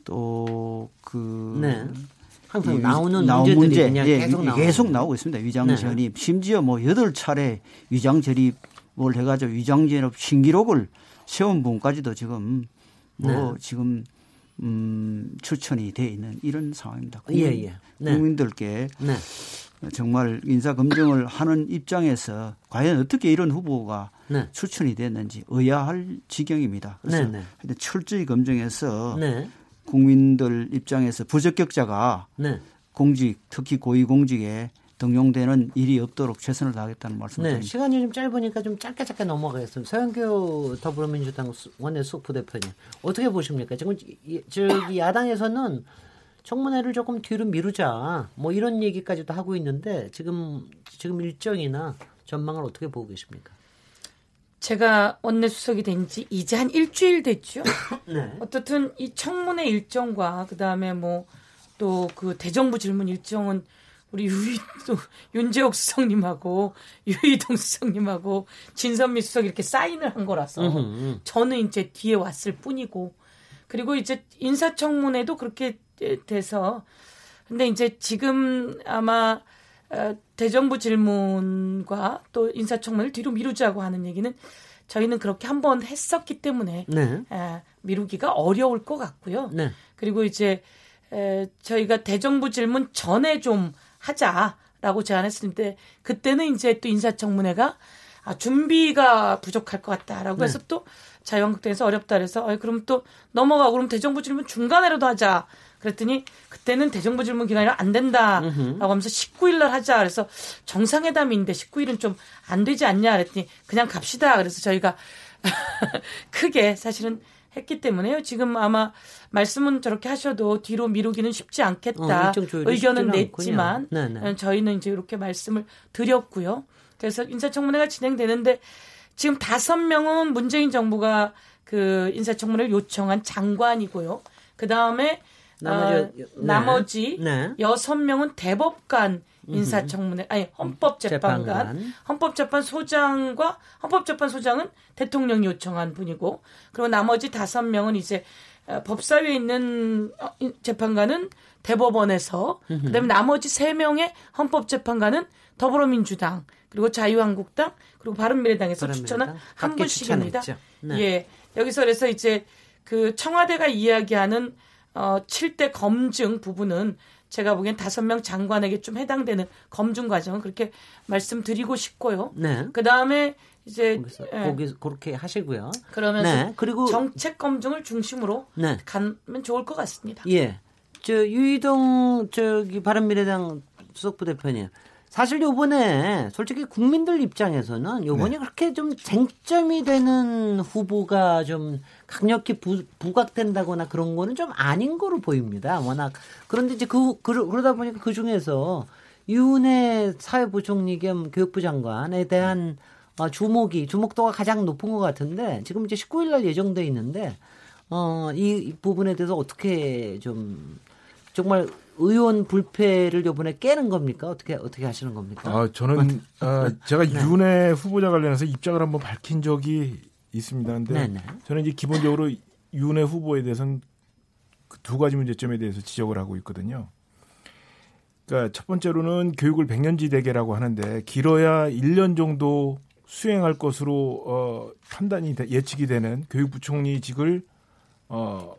또그 네. 항상 나오는 나온 문제 그냥 예, 계속, 계속 나오고 있습니다. 위장 네. 전입 심지어 뭐 여덟 차례 위장 전입을 해가지고 위장 전입 신기록을 세운 분까지도 지금 뭐 네. 지금 음, 추천이 돼 있는 이런 상황입니다. 국민, 예, 예. 네. 국민들께 네. 정말 인사 검증을 하는 입장에서 과연 어떻게 이런 후보가 네. 추천이 됐는지 의아할 지경입니다. 그래서 네, 철저히 검증해서 네. 국민들 입장에서 부적격자가 네. 공직 특히 고위공직에 등용되는 일이 없도록 최선을 다하겠다는 말씀을 네, 시간이 좀 짧으니까 좀 짧게 짧게 넘어가겠습니다. 서영교 더불어민주당 원내 수 부대표님 어떻게 보십니까? 지금 저기 야당에서는 청문회를 조금 뒤로 미루자 뭐 이런 얘기까지도 하고 있는데 지금 지금 일정이나 전망을 어떻게 보고 계십니까? 제가 원내 수석이 된 지 이제 한 일주일 됐죠. 네. 어떻든 이 청문회 일정과 그다음에 뭐 또 그 대정부 질문 일정은 우리 유이 또 윤재옥 수석님하고 유이동 수석님하고 진선미 수석 이렇게 사인을 한 거라서 으흠. 저는 이제 뒤에 왔을 뿐이고 그리고 이제 인사청문회도 그렇게 돼서 근데 이제 지금 아마 어, 대정부 질문과 또 인사청문을 뒤로 미루자고 하는 얘기는 저희는 그렇게 한 번 했었기 때문에 네. 에, 미루기가 어려울 것 같고요. 네. 그리고 이제 에, 저희가 대정부 질문 전에 좀 하자라고 제안했을 때 그때는 이제 또 인사청문회가 아, 준비가 부족할 것 같다라고 네. 해서 또 자유한국당에서 어렵다 그래서 어, 그럼 또 넘어가고 그럼 대정부 질문 중간에라도 하자. 그랬더니 그때는 대정부 질문 기간이라 안 된다라고 하면서 19일 날 하자. 그래서 정상회담인데 19일은 좀 안 되지 않냐 그랬더니 그냥 갑시다. 그래서 저희가 크게 사실은 했기 때문에요. 지금 아마 말씀은 저렇게 하셔도 뒤로 미루기는 쉽지 않겠다. 어, 의견은 냈지만 네 네. 저희는 이제 이렇게 말씀을 드렸고요. 그래서 인사청문회가 진행되는데 지금 다섯 명은 문재인 정부가 그 인사청문회를 요청한 장관이고요. 그 다음에 나머지, 어, 네. 나머지 네. 여섯 명은 대법관 인사청문회 아니 헌법재판관 헌법재판 소장과 헌법재판 소장은 대통령이 요청한 분이고 그리고 나머지 다섯 명은 이제 어, 법사위에 있는 어, 재판관은 대법원에서 그다음에 나머지 세 명의 헌법재판관은 더불어민주당 그리고 자유한국당 그리고 바른미래당에서 바른미래당? 추천한 한 분씩입니다. 네. 예 여기서 그래서 이제 그 청와대가 이야기하는 어 7대 검증 부분은 제가 보기엔 다섯 명 장관에게 좀 해당되는 검증 과정은 그렇게 말씀드리고 싶고요. 네. 그 다음에 이제 거기서, 예. 거기 그렇게 하시고요. 그러면서 네. 그리고 정책 검증을 중심으로 네. 가면 좋을 것 같습니다. 예. 저 유이동 저기 바른미래당 수석부 대표님. 사실 요번에 솔직히 국민들 입장에서는 요번에 네. 그렇게 좀 쟁점이 되는 후보가 좀 강력히 부, 부각된다거나 그런 거는 좀 아닌 거로 보입니다. 워낙 그런데 이제 그, 그 그러다 보니까 그 중에서 유은혜 사회부총리 겸 교육부 장관에 대한 어, 주목이 주목도가 가장 높은 것 같은데 지금 이제 19일 날 예정돼 있는데 어, 이 부분에 대해서 어떻게 좀 정말 의원 불패를 요번에 깨는 겁니까? 어떻게 어떻게 하시는 겁니까? 아, 저는 아, 제가 네. 윤회 후보자 관련해서 입장을 한번 밝힌 적이 있습니다. 근데 네네. 네. 저는 이제 기본적으로 윤회 후보에 대해서는 그 두 가지 문제점에 대해서 지적을 하고 있거든요. 그러니까 첫 번째로는 교육을 백년지대계라고 하는데 길어야 1년 정도 수행할 것으로 어, 판단이 예측이 되는 교육부총리직을 어,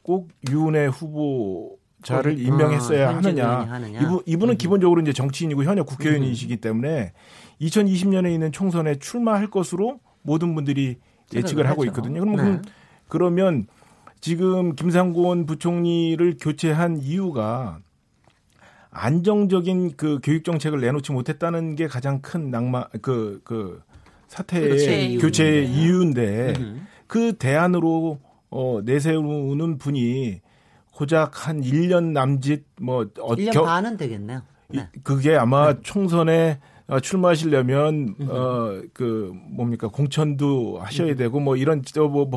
꼭 유은혜 후보 자를 임명했어야 아, 하느냐. 하느냐. 이분, 이분은 음. 기본적으로 이제 정치인이고 현역 국회의원이시기 음. 때문에 2020년에 있는 총선에 출마할 것으로 모든 분들이 예측을 하고 있거든요. 그러면, 네. 그러면 지금 김상곤 부총리를 교체한 이유가 안정적인 그 교육 정책을 내놓지 못했다는 게 가장 큰 낭만 그, 그 사태의 교체 이유인데 음. 그 대안으로 어, 내세우는 분이 고작 한 1년 남짓 뭐 1년 겨, 반은 되겠네요. 네. 그게 아마 네. 총선에 어, 출마하시려면 어 그 뭡니까 공천도 하셔야 음. 되고 뭐 이런 뭐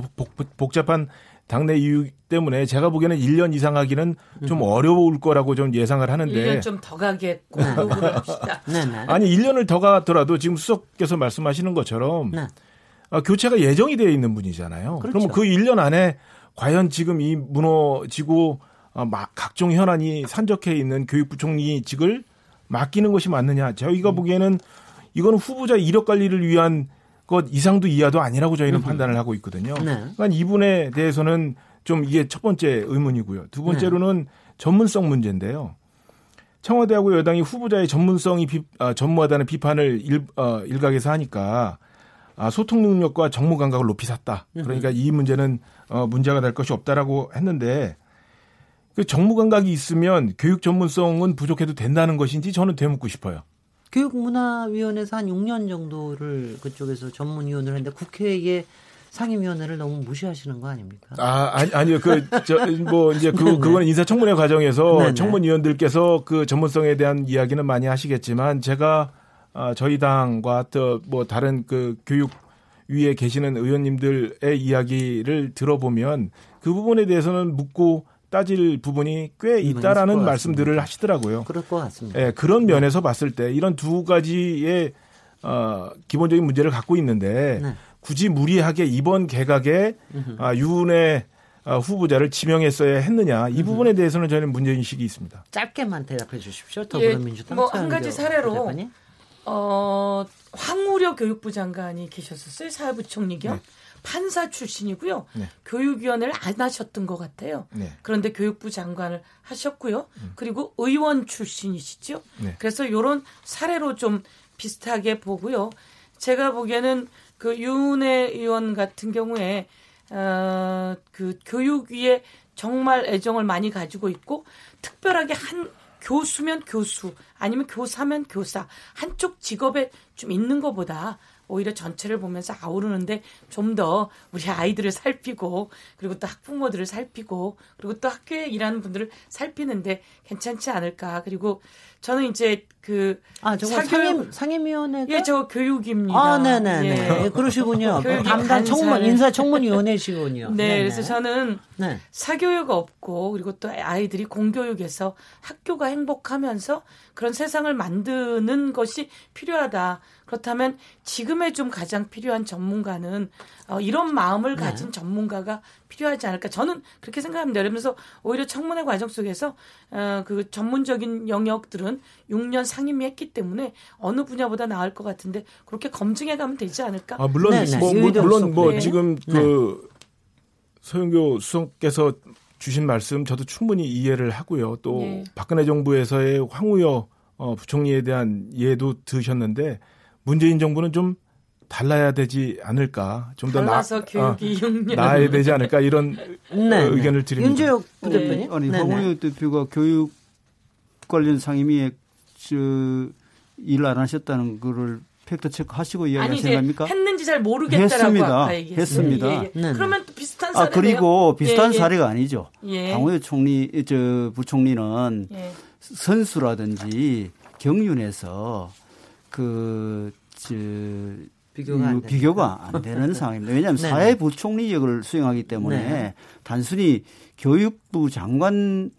복잡한 당내 이유 때문에 제가 보기에는 1년 이상 하기는 좀 어려울 거라고 좀 예상을 하는데 1년 좀 더 가겠고 네. 네. 아니 1년을 더 가더라도 지금 수석께서 말씀하시는 것처럼 네. 아, 교체가 예정이 되어 있는 분이잖아요. 그렇죠. 그러면 그 1년 안에 과연 지금 이 무너지고 어, 각종 현안이 산적해 있는 교육부총리직을 맡기는 것이 맞느냐? 저희가 음. 보기에는 이거는 후보자 이력 관리를 위한 것 이상도 이하도 아니라고 저희는 음. 판단을 하고 있거든요. 네. 그러니까 이분에 대해서는 좀 이게 첫 번째 의문이고요. 두 번째로는 네. 전문성 문제인데요. 청와대하고 여당이 후보자의 전문성이 비, 아, 전무하다는 비판을 일, 어, 일각에서 하니까 아, 소통 능력과 정무 감각을 높이 샀다. 그러니까 이 문제는 어, 문제가 될 것이 없다라고 했는데 그 정무 감각이 있으면 교육 전문성은 부족해도 된다는 것인지 저는 되묻고 싶어요. 교육문화위원회에서 한 6년 정도를 그쪽에서 전문위원을 했는데 국회에 상임위원회를 너무 무시하시는 거 아닙니까? 아, 아니, 아니요. 그, 저, 뭐, 이제 그, 네. 그거는 인사청문회 과정에서 네네. 청문위원들께서 그 전문성에 대한 이야기는 많이 하시겠지만 제가 아, 저희 당과 또 뭐 다른 그 교육 위에 계시는 의원님들의 이야기를 들어보면 그 부분에 대해서는 묻고 따질 부분이 꽤 있다라는 말씀들을 하시더라고요. 그럴 것 같습니다. 예, 그런 면에서 봤을 때 이런 두 가지의 어, 기본적인 문제를 갖고 있는데 네. 굳이 무리하게 이번 개각에 아, 유은혜 아, 후보자를 지명했어야 했느냐 이 부분에 대해서는 저는 문제 인식이 있습니다. 짧게만 대답해 주십시오. 더불어민주당. 예, 뭐한 가지 사례로 어, 황우려 교육부 장관이 계셨었어요. 사회부총리 겸. 네. 판사 출신이고요. 네. 교육위원회를 안 하셨던 것 같아요. 네. 그런데 교육부 장관을 하셨고요. 음. 그리고 의원 출신이시죠. 네. 그래서 이런 사례로 좀 비슷하게 보고요. 제가 보기에는 그 윤혜 의원 같은 경우에 어, 그 교육위에 정말 애정을 많이 가지고 있고 특별하게 한 교수면 교수 아니면 교사면 교사 한쪽 직업에 좀 있는 것보다 오히려 전체를 보면서 아우르는데 좀 더 우리 아이들을 살피고 그리고 또 학부모들을 살피고 그리고 또 학교에 일하는 분들을 살피는데 괜찮지 않을까. 그리고 저는 이제 그 아, 정말 사교육 상임 위원회 예, 저 교육입니다. 아, 네, 네, 네. 예. 그러시군요. 담당 청문 인사 청문 위원회시군요. 네, 네네. 그래서 저는 네. 사교육 없고 그리고 또 아이들이 공교육에서 학교가 행복하면서 그런 세상을 만드는 것이 필요하다. 그렇다면 지금에 좀 가장 필요한 전문가는 어, 이런 마음을 네. 가진 전문가가 필요하지 않을까. 저는 그렇게 생각합니다. 그러면서 오히려 청문회 과정 속에서 어, 그 전문적인 영역들은 6년 상임위 했기 때문에 어느 분야보다 나을 것 같은데 그렇게 검증해 가면 되지 않을까? 아, 물론 네, 네. 뭐, 뭐 물론 뭐 네. 지금 그 서영교 수석께서 주신 말씀 저도 충분히 이해를 하고요. 또 네. 박근혜 정부에서의 황우여 어, 부총리에 대한 이해도 드셨는데 문재인 정부는 좀 달라야 되지 않을까 좀 더 나, 교육이 어, 나아야 되지 않을까 이런 네, 네. 의견을 드립니다. 윤재욱 대표님 네. 아니 황우여 대표가 교육 관련 상임위에 일을 안 하셨다는 거를 팩트 체크 하시고 이야기하십니까 했는지 잘 모르겠다라고 했습니다. 했습니다. 예, 예. 네, 그러면 또 비슷한 사례 아 그리고 비슷한 예, 예, 사례가 아니죠. 예. 황우여 총리 저 부총리는 예. 선수라든지 경륜에서 그 저, 비교가 안, 비교가 안 되는 상황입니다. 왜냐하면 사회부총리 역을 수행하기 때문에 네. 단순히 교육부 장관직보다는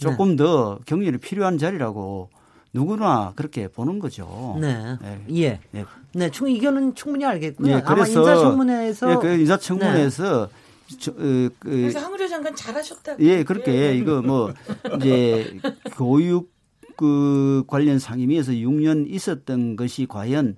조금 네. 더 경륜이 필요한 자리라고 누구나 그렇게 보는 거죠. 네. 네. 예. 네. 네. 충 이견은 충분히 알겠고요. 네. 그래서 인사청문회에서 네, 그 인사청문회에서 네. 저, 어, 그, 그래서 황우려 장관 잘하셨다. 예, 그렇게 예. 이거 뭐 이제 교육 그 관련 상임위에서 6년 있었던 것이 과연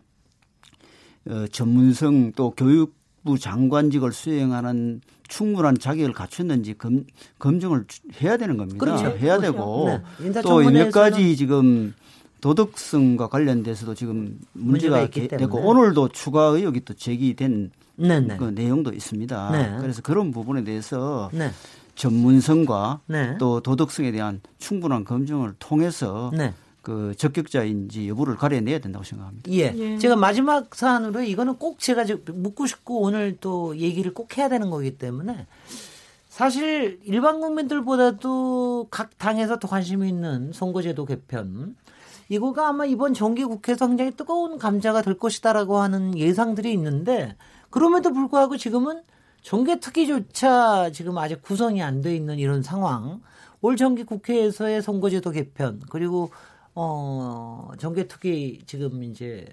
어, 전문성 또 교육부 장관직을 수행하는 충분한 자격을 갖췄는지 검, 검증을 해야 되는 겁니다. 그렇죠. 해야 그렇죠. 되고 네. 또 몇 가지 지금 도덕성과 관련돼서도 지금 문제가 됐고 오늘도 추가 의혹이 또 제기된 네, 네. 그 내용도 있습니다. 네. 그래서 그런 부분에 대해서 네. 전문성과 네. 또 도덕성에 대한 충분한 검증을 통해서 네. 그 적격자인지 여부를 가려내야 된다고 생각합니다. 예. 예. 제가 마지막 사안으로 이거는 꼭 제가 묻고 싶고 오늘 또 얘기를 꼭 해야 되는 거기 때문에 사실 일반 국민들보다도 각 당에서 더 관심이 있는 선거제도 개편 이거가 아마 이번 정기국회에서 굉장히 뜨거운 감자가 될 것이다라고 하는 예상들이 있는데 그럼에도 불구하고 지금은 정개특위조차 지금 아직 구성이 안 돼 있는 이런 상황. 올 정기 국회에서의 선거제도 개편 그리고 어 정개특위 지금 이제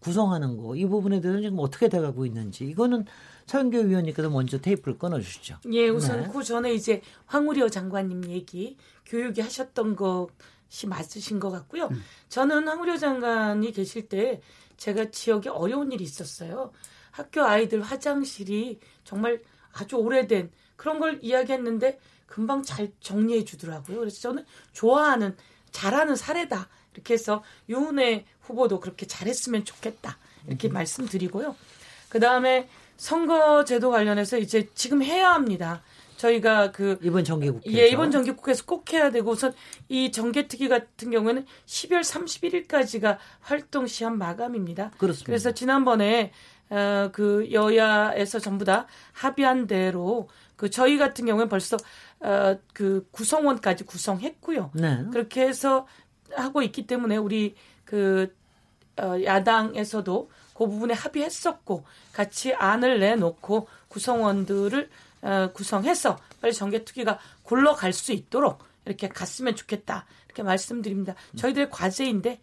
구성하는 거 이 부분에 대해서는 지금 어떻게 돼가고 있는지 이거는 서영교 위원님께서 먼저 테이프를 끊어주시죠. 예, 우선 네. 그 전에 이제 황우려 장관님 얘기 교육이 하셨던 것이 맞으신 것 같고요. 음. 저는 황우려 장관이 계실 때 제가 지역에 어려운 일이 있었어요. 학교 아이들 화장실이 정말 아주 오래된 그런 걸 이야기했는데 금방 잘 정리해 주더라고요. 그래서 저는 좋아하는 잘하는 사례다. 이렇게 해서 유은혜 후보도 그렇게 잘했으면 좋겠다. 이렇게 음. 말씀드리고요. 그 다음에 선거제도 관련해서 이제 지금 해야 합니다. 저희가 그 이번 정기국회 예 이번 정기국회에서 꼭 해야 되고 우선 이 정개특위 같은 경우에는 12월 31일까지가 활동 시한 마감입니다. 그렇습니다. 그래서 지난번에 어, 그 여야에서 전부 다 합의한 대로 그 저희 같은 경우에 벌써 어, 그 구성원까지 구성했고요. 네. 그렇게 해서 하고 있기 때문에 우리 그 어, 야당에서도 그 부분에 합의했었고 같이 안을 내놓고 구성원들을 어, 구성해서 빨리 정개특위가 굴러갈 수 있도록 이렇게 갔으면 좋겠다 이렇게 말씀드립니다. 저희들의 과제인데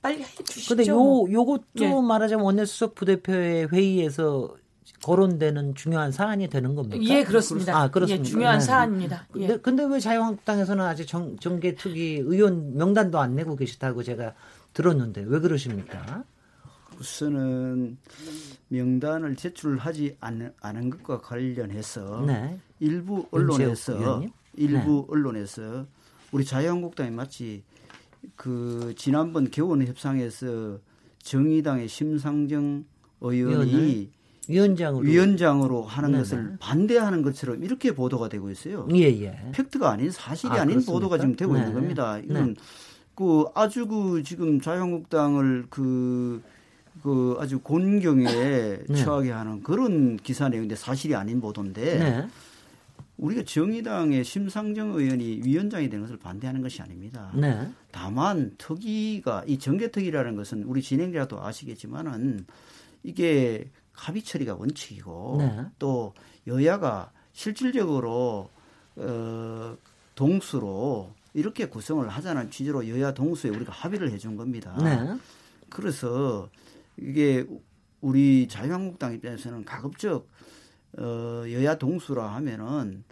빨리 해주시죠. 근데 요 요것도 예. 말하자면 원내수석 부대표의 회의에서 거론되는 중요한 사안이 되는 겁니까? 예, 그렇습니다. 아, 그렇습니다. 예, 중요한 네. 사안입니다. 예. 근데, 근데 왜 자유한국당에서는 아직 정, 정계특위 의원 명단도 안 내고 계시다고 제가 들었는데 왜 그러십니까? 우선은 명단을 제출하지 않은, 않은 것과 관련해서 네. 일부 언론에서 일부 네. 언론에서 우리 자유한국당이 마치 그 지난번 개원 협상에서 정의당의 심상정 의원이 위원장으로 위원장으로 하는 네네. 것을 반대하는 것처럼 이렇게 보도가 되고 있어요. 예, 예. 팩트가 아닌 사실이 아, 닌 보도가 지금 되고 네. 있는 겁니다. 이건 네. 그 아주 그 지금 자유한국당을 그, 그 아주 곤경에 네. 처하게 하는 그런 기사 내용인데 사실이 아닌 보도인데 네. 우리가 정의당의 심상정 의원이 위원장이 되는 것을 반대하는 것이 아닙니다. 네. 다만 특위가 이 정계특위라는 것은 우리 진행자도 아시겠지만은 이게 합의 처리가 원칙이고 네. 또 여야가 실질적으로 어 동수로 이렇게 구성을 하자는 취지로 여야 동수에 우리가 합의를 해준 겁니다. 네. 그래서 이게 우리 자유한국당 입장에서는 가급적 어, 여야 동수라 하면은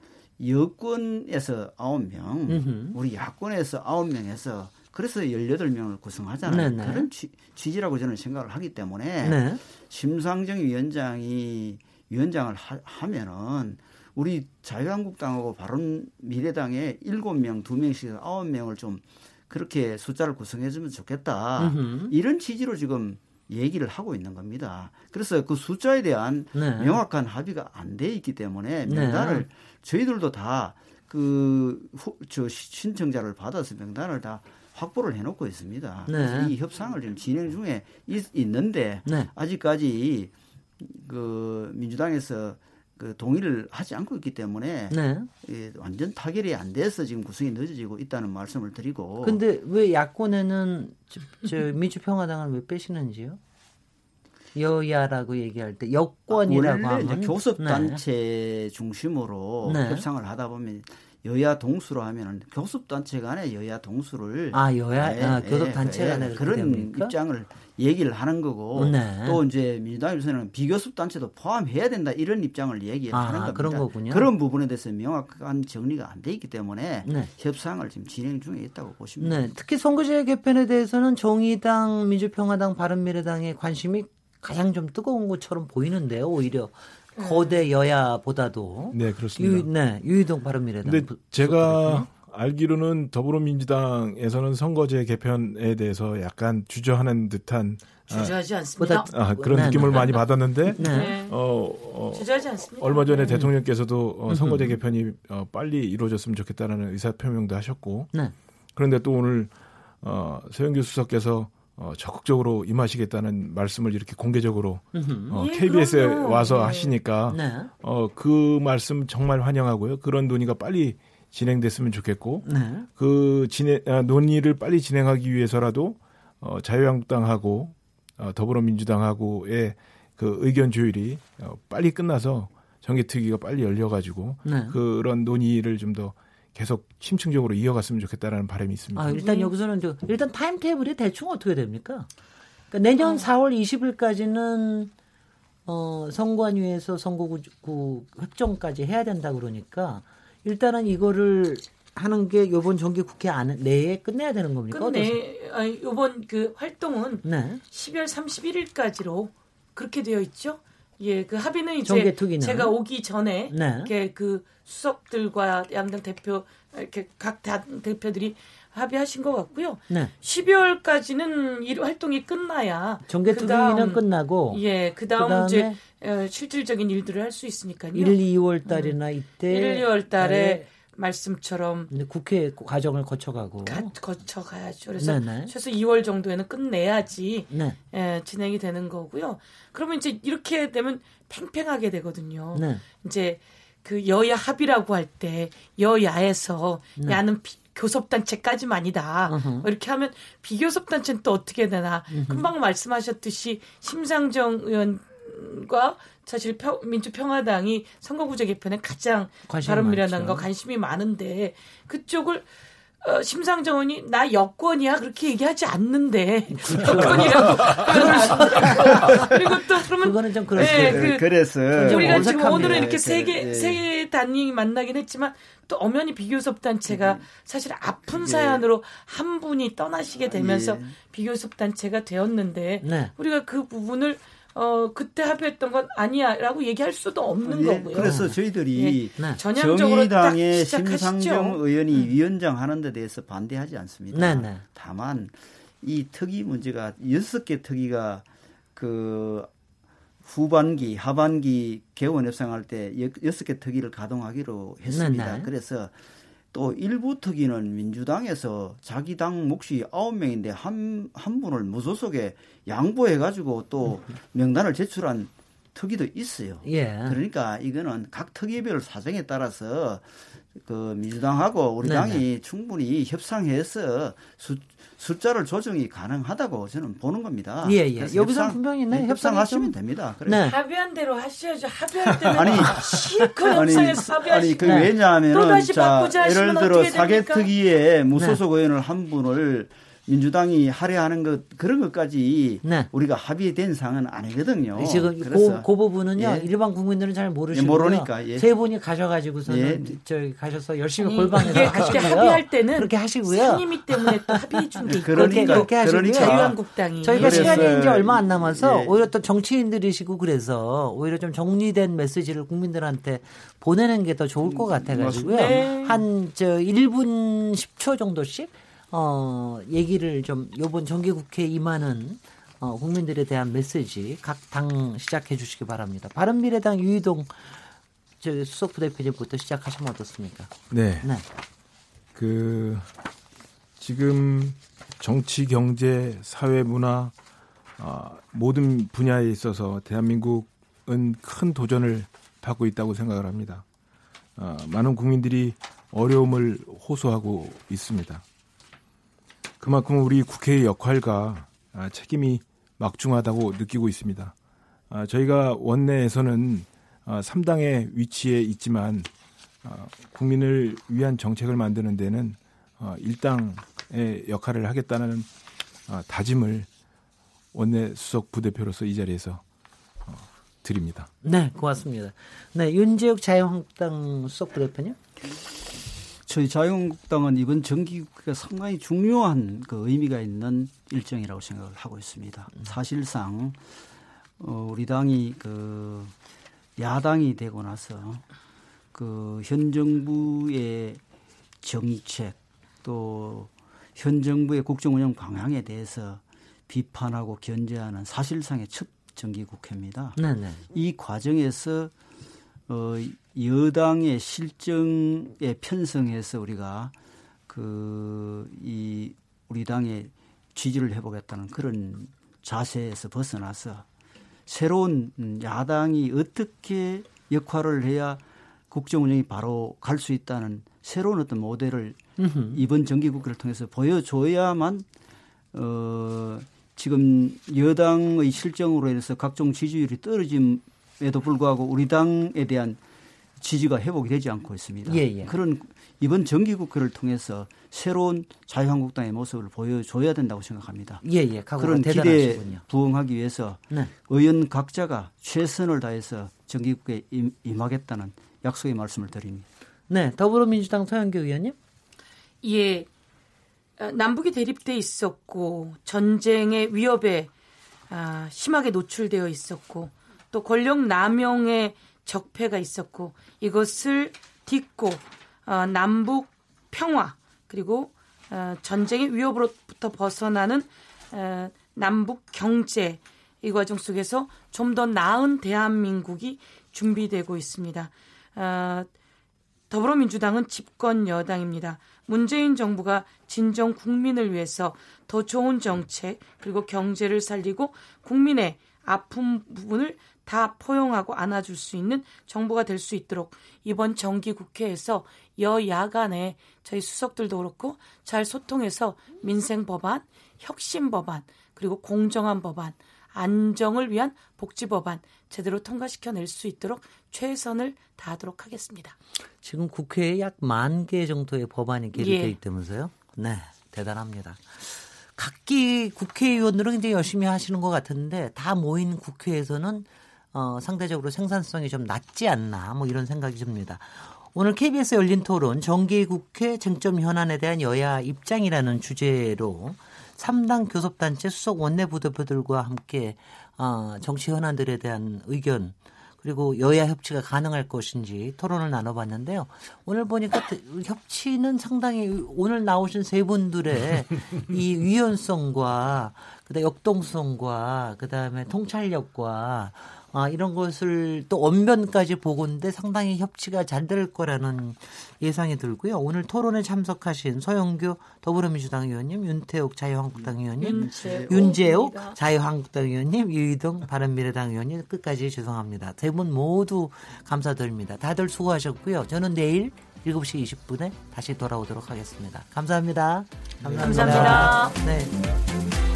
여권에서 아홉 명 우리 야권에서 아홉 명에서 그래서 18명을 구성하잖아요. 네네. 그런 취, 지라고 저는 생각을 하기 때문에 네. 심상정 위원장이 위원장을 하, 면은 우리 자유한국당하고 바른 미래당에 7명, 2명씩 9명을 좀 그렇게 숫자를 구성해 주면 좋겠다. 으흠. 이런 취지로 지금 얘기를 하고 있는 겁니다. 그래서 그 숫자에 대한 네. 명확한 합의가 안 돼 있기 때문에 네. 명단을 네. 저희들도 다 그 저 신청자를 받아서 명단을 다 확보를 해놓고 있습니다. 네. 이 협상을 지금 진행 중에 있, 는데 네. 아직까지 그 민주당에서 그 동의를 하지 않고 있기 때문에 네. 예, 완전 타결이 안 돼서 지금 구성이 늦어지고 있다는 말씀을 드리고. 근데 왜 야권에는 저, 저 민주평화당을 왜 빼시는지요? 여야라고 얘기할 때 여권이라고 아, 하면 교섭 단체 네. 중심으로 네. 협상을 하다 보면 여야 동수로 하면은 교섭 단체 간에 여야 동수를 아 여야 예, 아, 교섭 단체 예, 간에 그런 됩니까? 입장을 얘기를 하는 거고 네. 또 이제 민주당에서는 비교섭 단체도 포함해야 된다 이런 입장을 얘기를 아, 하는 겁니다. 그런 거군요. 그런 부분에 대해서 명확한 정리가 안 돼 있기 때문에 네. 협상을 지금 진행 중에 있다고 보시면 네. 특히 선거제 개편에 대해서는 정의당, 민주평화당, 바른미래당의 관심이 가장 좀 뜨거운 것처럼 보이는데요. 오히려 거대 여야보다도 네 그렇습니다. 유, 네 유희동 바른미래당. 근데 제가 알기로는 더불어민주당에서는 선거제 개편에 대해서 약간 주저하는 듯한 아, 주저하지 않습니다. 아, 그런 네, 느낌을 네. 많이 받았는데 네. 어, 어, 주저하지 않습니다. 얼마 전에 네. 대통령께서도 어, 선거제 개편이 어, 빨리 이루어졌으면 좋겠다는 의사 표명도 하셨고 네. 그런데 또 오늘 어, 서영교 수석께서 어, 적극적으로 임하시겠다는 말씀을 이렇게 공개적으로 어, 예, KBS에 그럼요. 와서 네. 하시니까 네. 어, 그 말씀 정말 환영하고요. 그런 논의가 빨리 진행됐으면 좋겠고 네. 그 진행 아, 논의를 빨리 진행하기 위해서라도 어, 자유한국당하고 어, 더불어민주당하고의 그 의견 조율이 어, 빨리 끝나서 정기특위가 빨리 열려가지고 네. 그런 논의를 좀더 계속 심층적으로 이어갔으면 좋겠다라는 바람이 있습니다. 아, 일단 여기서는 저, 일단 타임 테이블이 대충 어떻게 됩니까? 그러니까 내년 어. 4월 20일까지는 어, 선관위에서 선거구 획정까지 해야 된다 그러니까 일단은 이거를 하는 게 이번 정기 국회 안 내에 끝내야 되는 겁니까? 끝내 아, 이번 그 활동은 네. 12월 31일까지로 그렇게 되어 있죠. 예, 그 합의는 이제 정개특위는. 제가 오기 전에 네. 이렇게 그 수석들과 양당 대표 이렇게 각 당 대표들이 합의하신 것 같고요. 네. 12월까지는 일 활동이 끝나야 정개특위는 끝나고 예, 그다음 이제 어, 실질적인 일들을 할 수 있으니까요. 1, 2월 달이나 음. 이때 1, 2월 달에 말씀처럼 국회 과정을 거쳐가고 가, 거쳐가야죠. 그래서 네네. 최소 2월 정도에는 끝내야지 네. 예, 진행이 되는 거고요. 그러면 이제 이렇게 되면 팽팽하게 되거든요. 네. 이제 그 여야 합의라고 할 때 여야에서 네. 야는 비, 교섭단체까지만이다. uh-huh. 이렇게 하면 비교섭단체는 또 어떻게 되나. uh-huh. 금방 말씀하셨듯이 심상정 의원 과 사실 평, 민주평화당이 선거구제 개편에 가장 바른미래당과 관심이 많은데 그쪽을 어, 심상정 의원이 나 여권이야 그렇게 얘기하지 않는데 여권이라고 그리고 또 그러면 그거는 좀 그렇지. 네, 그, 그래서 우리가 지금 오늘은 이렇게 세개 네. 세 단위 만나긴 했지만 또 엄연히 비교섭 단체가 음. 사실 아픈 예. 사연으로 한 분이 떠나시게 되면서 예. 비교섭 단체가 되었는데 네. 우리가 그 부분을 어 그때 합의했던 건 아니야라고 얘기할 수도 없는 예, 거고요. 그래서 저희들이 예, 네. 정의당의 심상정 의원이 음. 위원장 하는 데 대해서 반대하지 않습니다. 네, 네. 다만 이 특이 문제가 여섯 개 특이가 그 후반기, 하반기 개원 협상할 때 여섯 개 특위를 가동하기로 했습니다. 네네. 그래서 또 일부 특위는 민주당에서 자기 당 몫이 아홉 명인데 한, 한 분을 무소속에 양보해가지고 또 명단을 제출한 특위도 있어요. 예. 그러니까 이거는 각 특위별 사정에 따라서 그 민주당하고 우리 네네. 당이 충분히 협상해서 수, 숫자를 조정이 가능하다고 저는 보는 겁니다. 예, 예. 여기서 분명히 네, 협상하시면 됩니다. 그래 네. 합의한 대로 하셔야죠. 합의할 때는 아니 실컷 협상해서 합의하시고 아니 그 네. 왜냐하면 자 예를 들어 사개특위에 무소속 네. 의원을 한 분을 민주당이 할애하는 것 그런 것까지 네. 우리가 합의된 상은 아니거든요. 지금 그, 그 부분은요 예. 일반 국민들은 잘 모르시고요. 예, 모르니까 예. 세 분이 가셔가지고서는 예. 저기 가셔서 열심히 골방에서 하시고요. 합의할 때는 그렇게 하시고요. 상임위 때문에 또 합의해 준게 그렇게 그렇게 하시고요. 그러니까. 자유한국당이 저희가 시간이 이제 얼마 안 남아서 예. 오히려 또 정치인들이시고 그래서 오히려 좀 정리된 메시지를 국민들한테 보내는 게 더 좋을 것 같아가지고요. 네. 한저 1분 10초 정도씩. 어, 얘기를 좀 요번 정기국회 임하는 어, 국민들에 대한 메시지 각 당 시작해 주시기 바랍니다. 바른미래당 유희동 저 수석 부대표님부터 시작하시면 어떻습니까? 네. 네. 그 지금 정치, 경제, 사회, 문화 어, 모든 분야에 있어서 대한민국은 큰 도전을 받고 있다고 생각을 합니다. 어, 많은 국민들이 어려움을 호소하고 있습니다. 그만큼 우리 국회의 역할과 아, 책임이 막중하다고 느끼고 있습니다. 아, 저희가 원내에서는 3당의 아, 위치에 있지만 국민을 위한 정책을 만드는 데는 1당의 역할을 하겠다는 다짐을 원내 수석 부대표로서 이 자리에서 어, 드립니다. 네, 고맙습니다. 네, 윤재욱 자유한국당 수석 부대표님. 저희 자유한국당은 이번 정기국회가 상당히 중요한 그 의미가 있는 일정이라고 생각을 하고 있습니다. 음. 사실상 어, 우리 당이 그 야당이 되고 나서 그 현 정부의 정책 또 현 정부의 국정 운영 방향에 대해서 비판하고 견제하는 사실상의 첫 정기국회입니다. 네네. 이 과정에서 어, 여당의 실정에 편성해서 우리가 그 이 우리 당의 지지를 해보겠다는 그런 자세에서 벗어나서 새로운 야당이 어떻게 역할을 해야 국정 운영이 바로 갈 수 있다는 새로운 어떤 모델을 으흠. 이번 정기국회를 통해서 보여줘야만 어 지금 여당의 실정으로 인해서 각종 지지율이 떨어짐에도 불구하고 우리 당에 대한 지지가 회복이 되지 않고 있습니다. 예, 예. 그런 이번 정기국회를 통해서 새로운 자유한국당의 모습을 보여줘야 된다고 생각합니다. 예, 예. 그런 기대에 부응하기 위해서 네. 의원 각자가 최선을 다해서 정기국회에 임하겠다는 약속의 말씀을 드립니다. 네, 더불어민주당 서영교 의원님. 예, 어, 남북이 대립돼 있었고 전쟁의 위협에 아, 심하게 노출되어 있었고 또 권력 남용의 적폐가 있었고 이것을 딛고 어, 남북 평화 그리고 어, 전쟁의 위협으로부터 벗어나는 어, 남북 경제 이 과정 속에서 좀 더 나은 대한민국이 준비되고 있습니다. 어, 더불어민주당은 집권 여당입니다. 문재인 정부가 진정 국민을 위해서 더 좋은 정책 그리고 경제를 살리고 국민의 아픈 부분을 다 포용하고 안아줄 수 있는 정부가 될 수 있도록 이번 정기 국회에서 여야 간에 저희 수석들도 그렇고 잘 소통해서 민생 법안, 혁신 법안, 그리고 공정한 법안, 안정을 위한 복지 법안 제대로 통과시켜낼 수 있도록 최선을 다하도록 하겠습니다. 지금 국회에 약 만 개 정도의 법안이 계류되어 예. 있다면서요? 네, 대단합니다. 각기 국회의원들은 굉장히 열심히 하시는 것 같은데 다 모인 국회에서는 어, 상대적으로 생산성이 좀 낮지 않나 뭐 이런 생각이 듭니다. 오늘 KBS 열린 토론 정기 국회 쟁점 현안에 대한 여야 입장이라는 주제로 3당 교섭단체 수석 원내부대표들과 함께 어, 정치 현안들에 대한 의견 그리고 여야 협치가 가능할 것인지 토론을 나눠봤는데요. 오늘 보니까 협치는 상당히 오늘 나오신 세 분들의 이 유연성과 그다음 역동성과 그다음에 통찰력과 아, 이런 것을 또 언변까지 보고인데 상당히 협치가 잘 될 거라는 예상이 들고요. 오늘 토론에 참석하신 서영교 더불어민주당 의원님, 윤태욱 자유한국당 의원님, 윤재호 자유한국당 의원님, 유이동 바른미래당 의원님 끝까지 죄송합니다. 세 분 모두 감사드립니다. 다들 수고하셨고요. 저는 내일 7시 20분에 다시 돌아오도록 하겠습니다. 감사합니다. 감사합니다. 감사합니다. 네.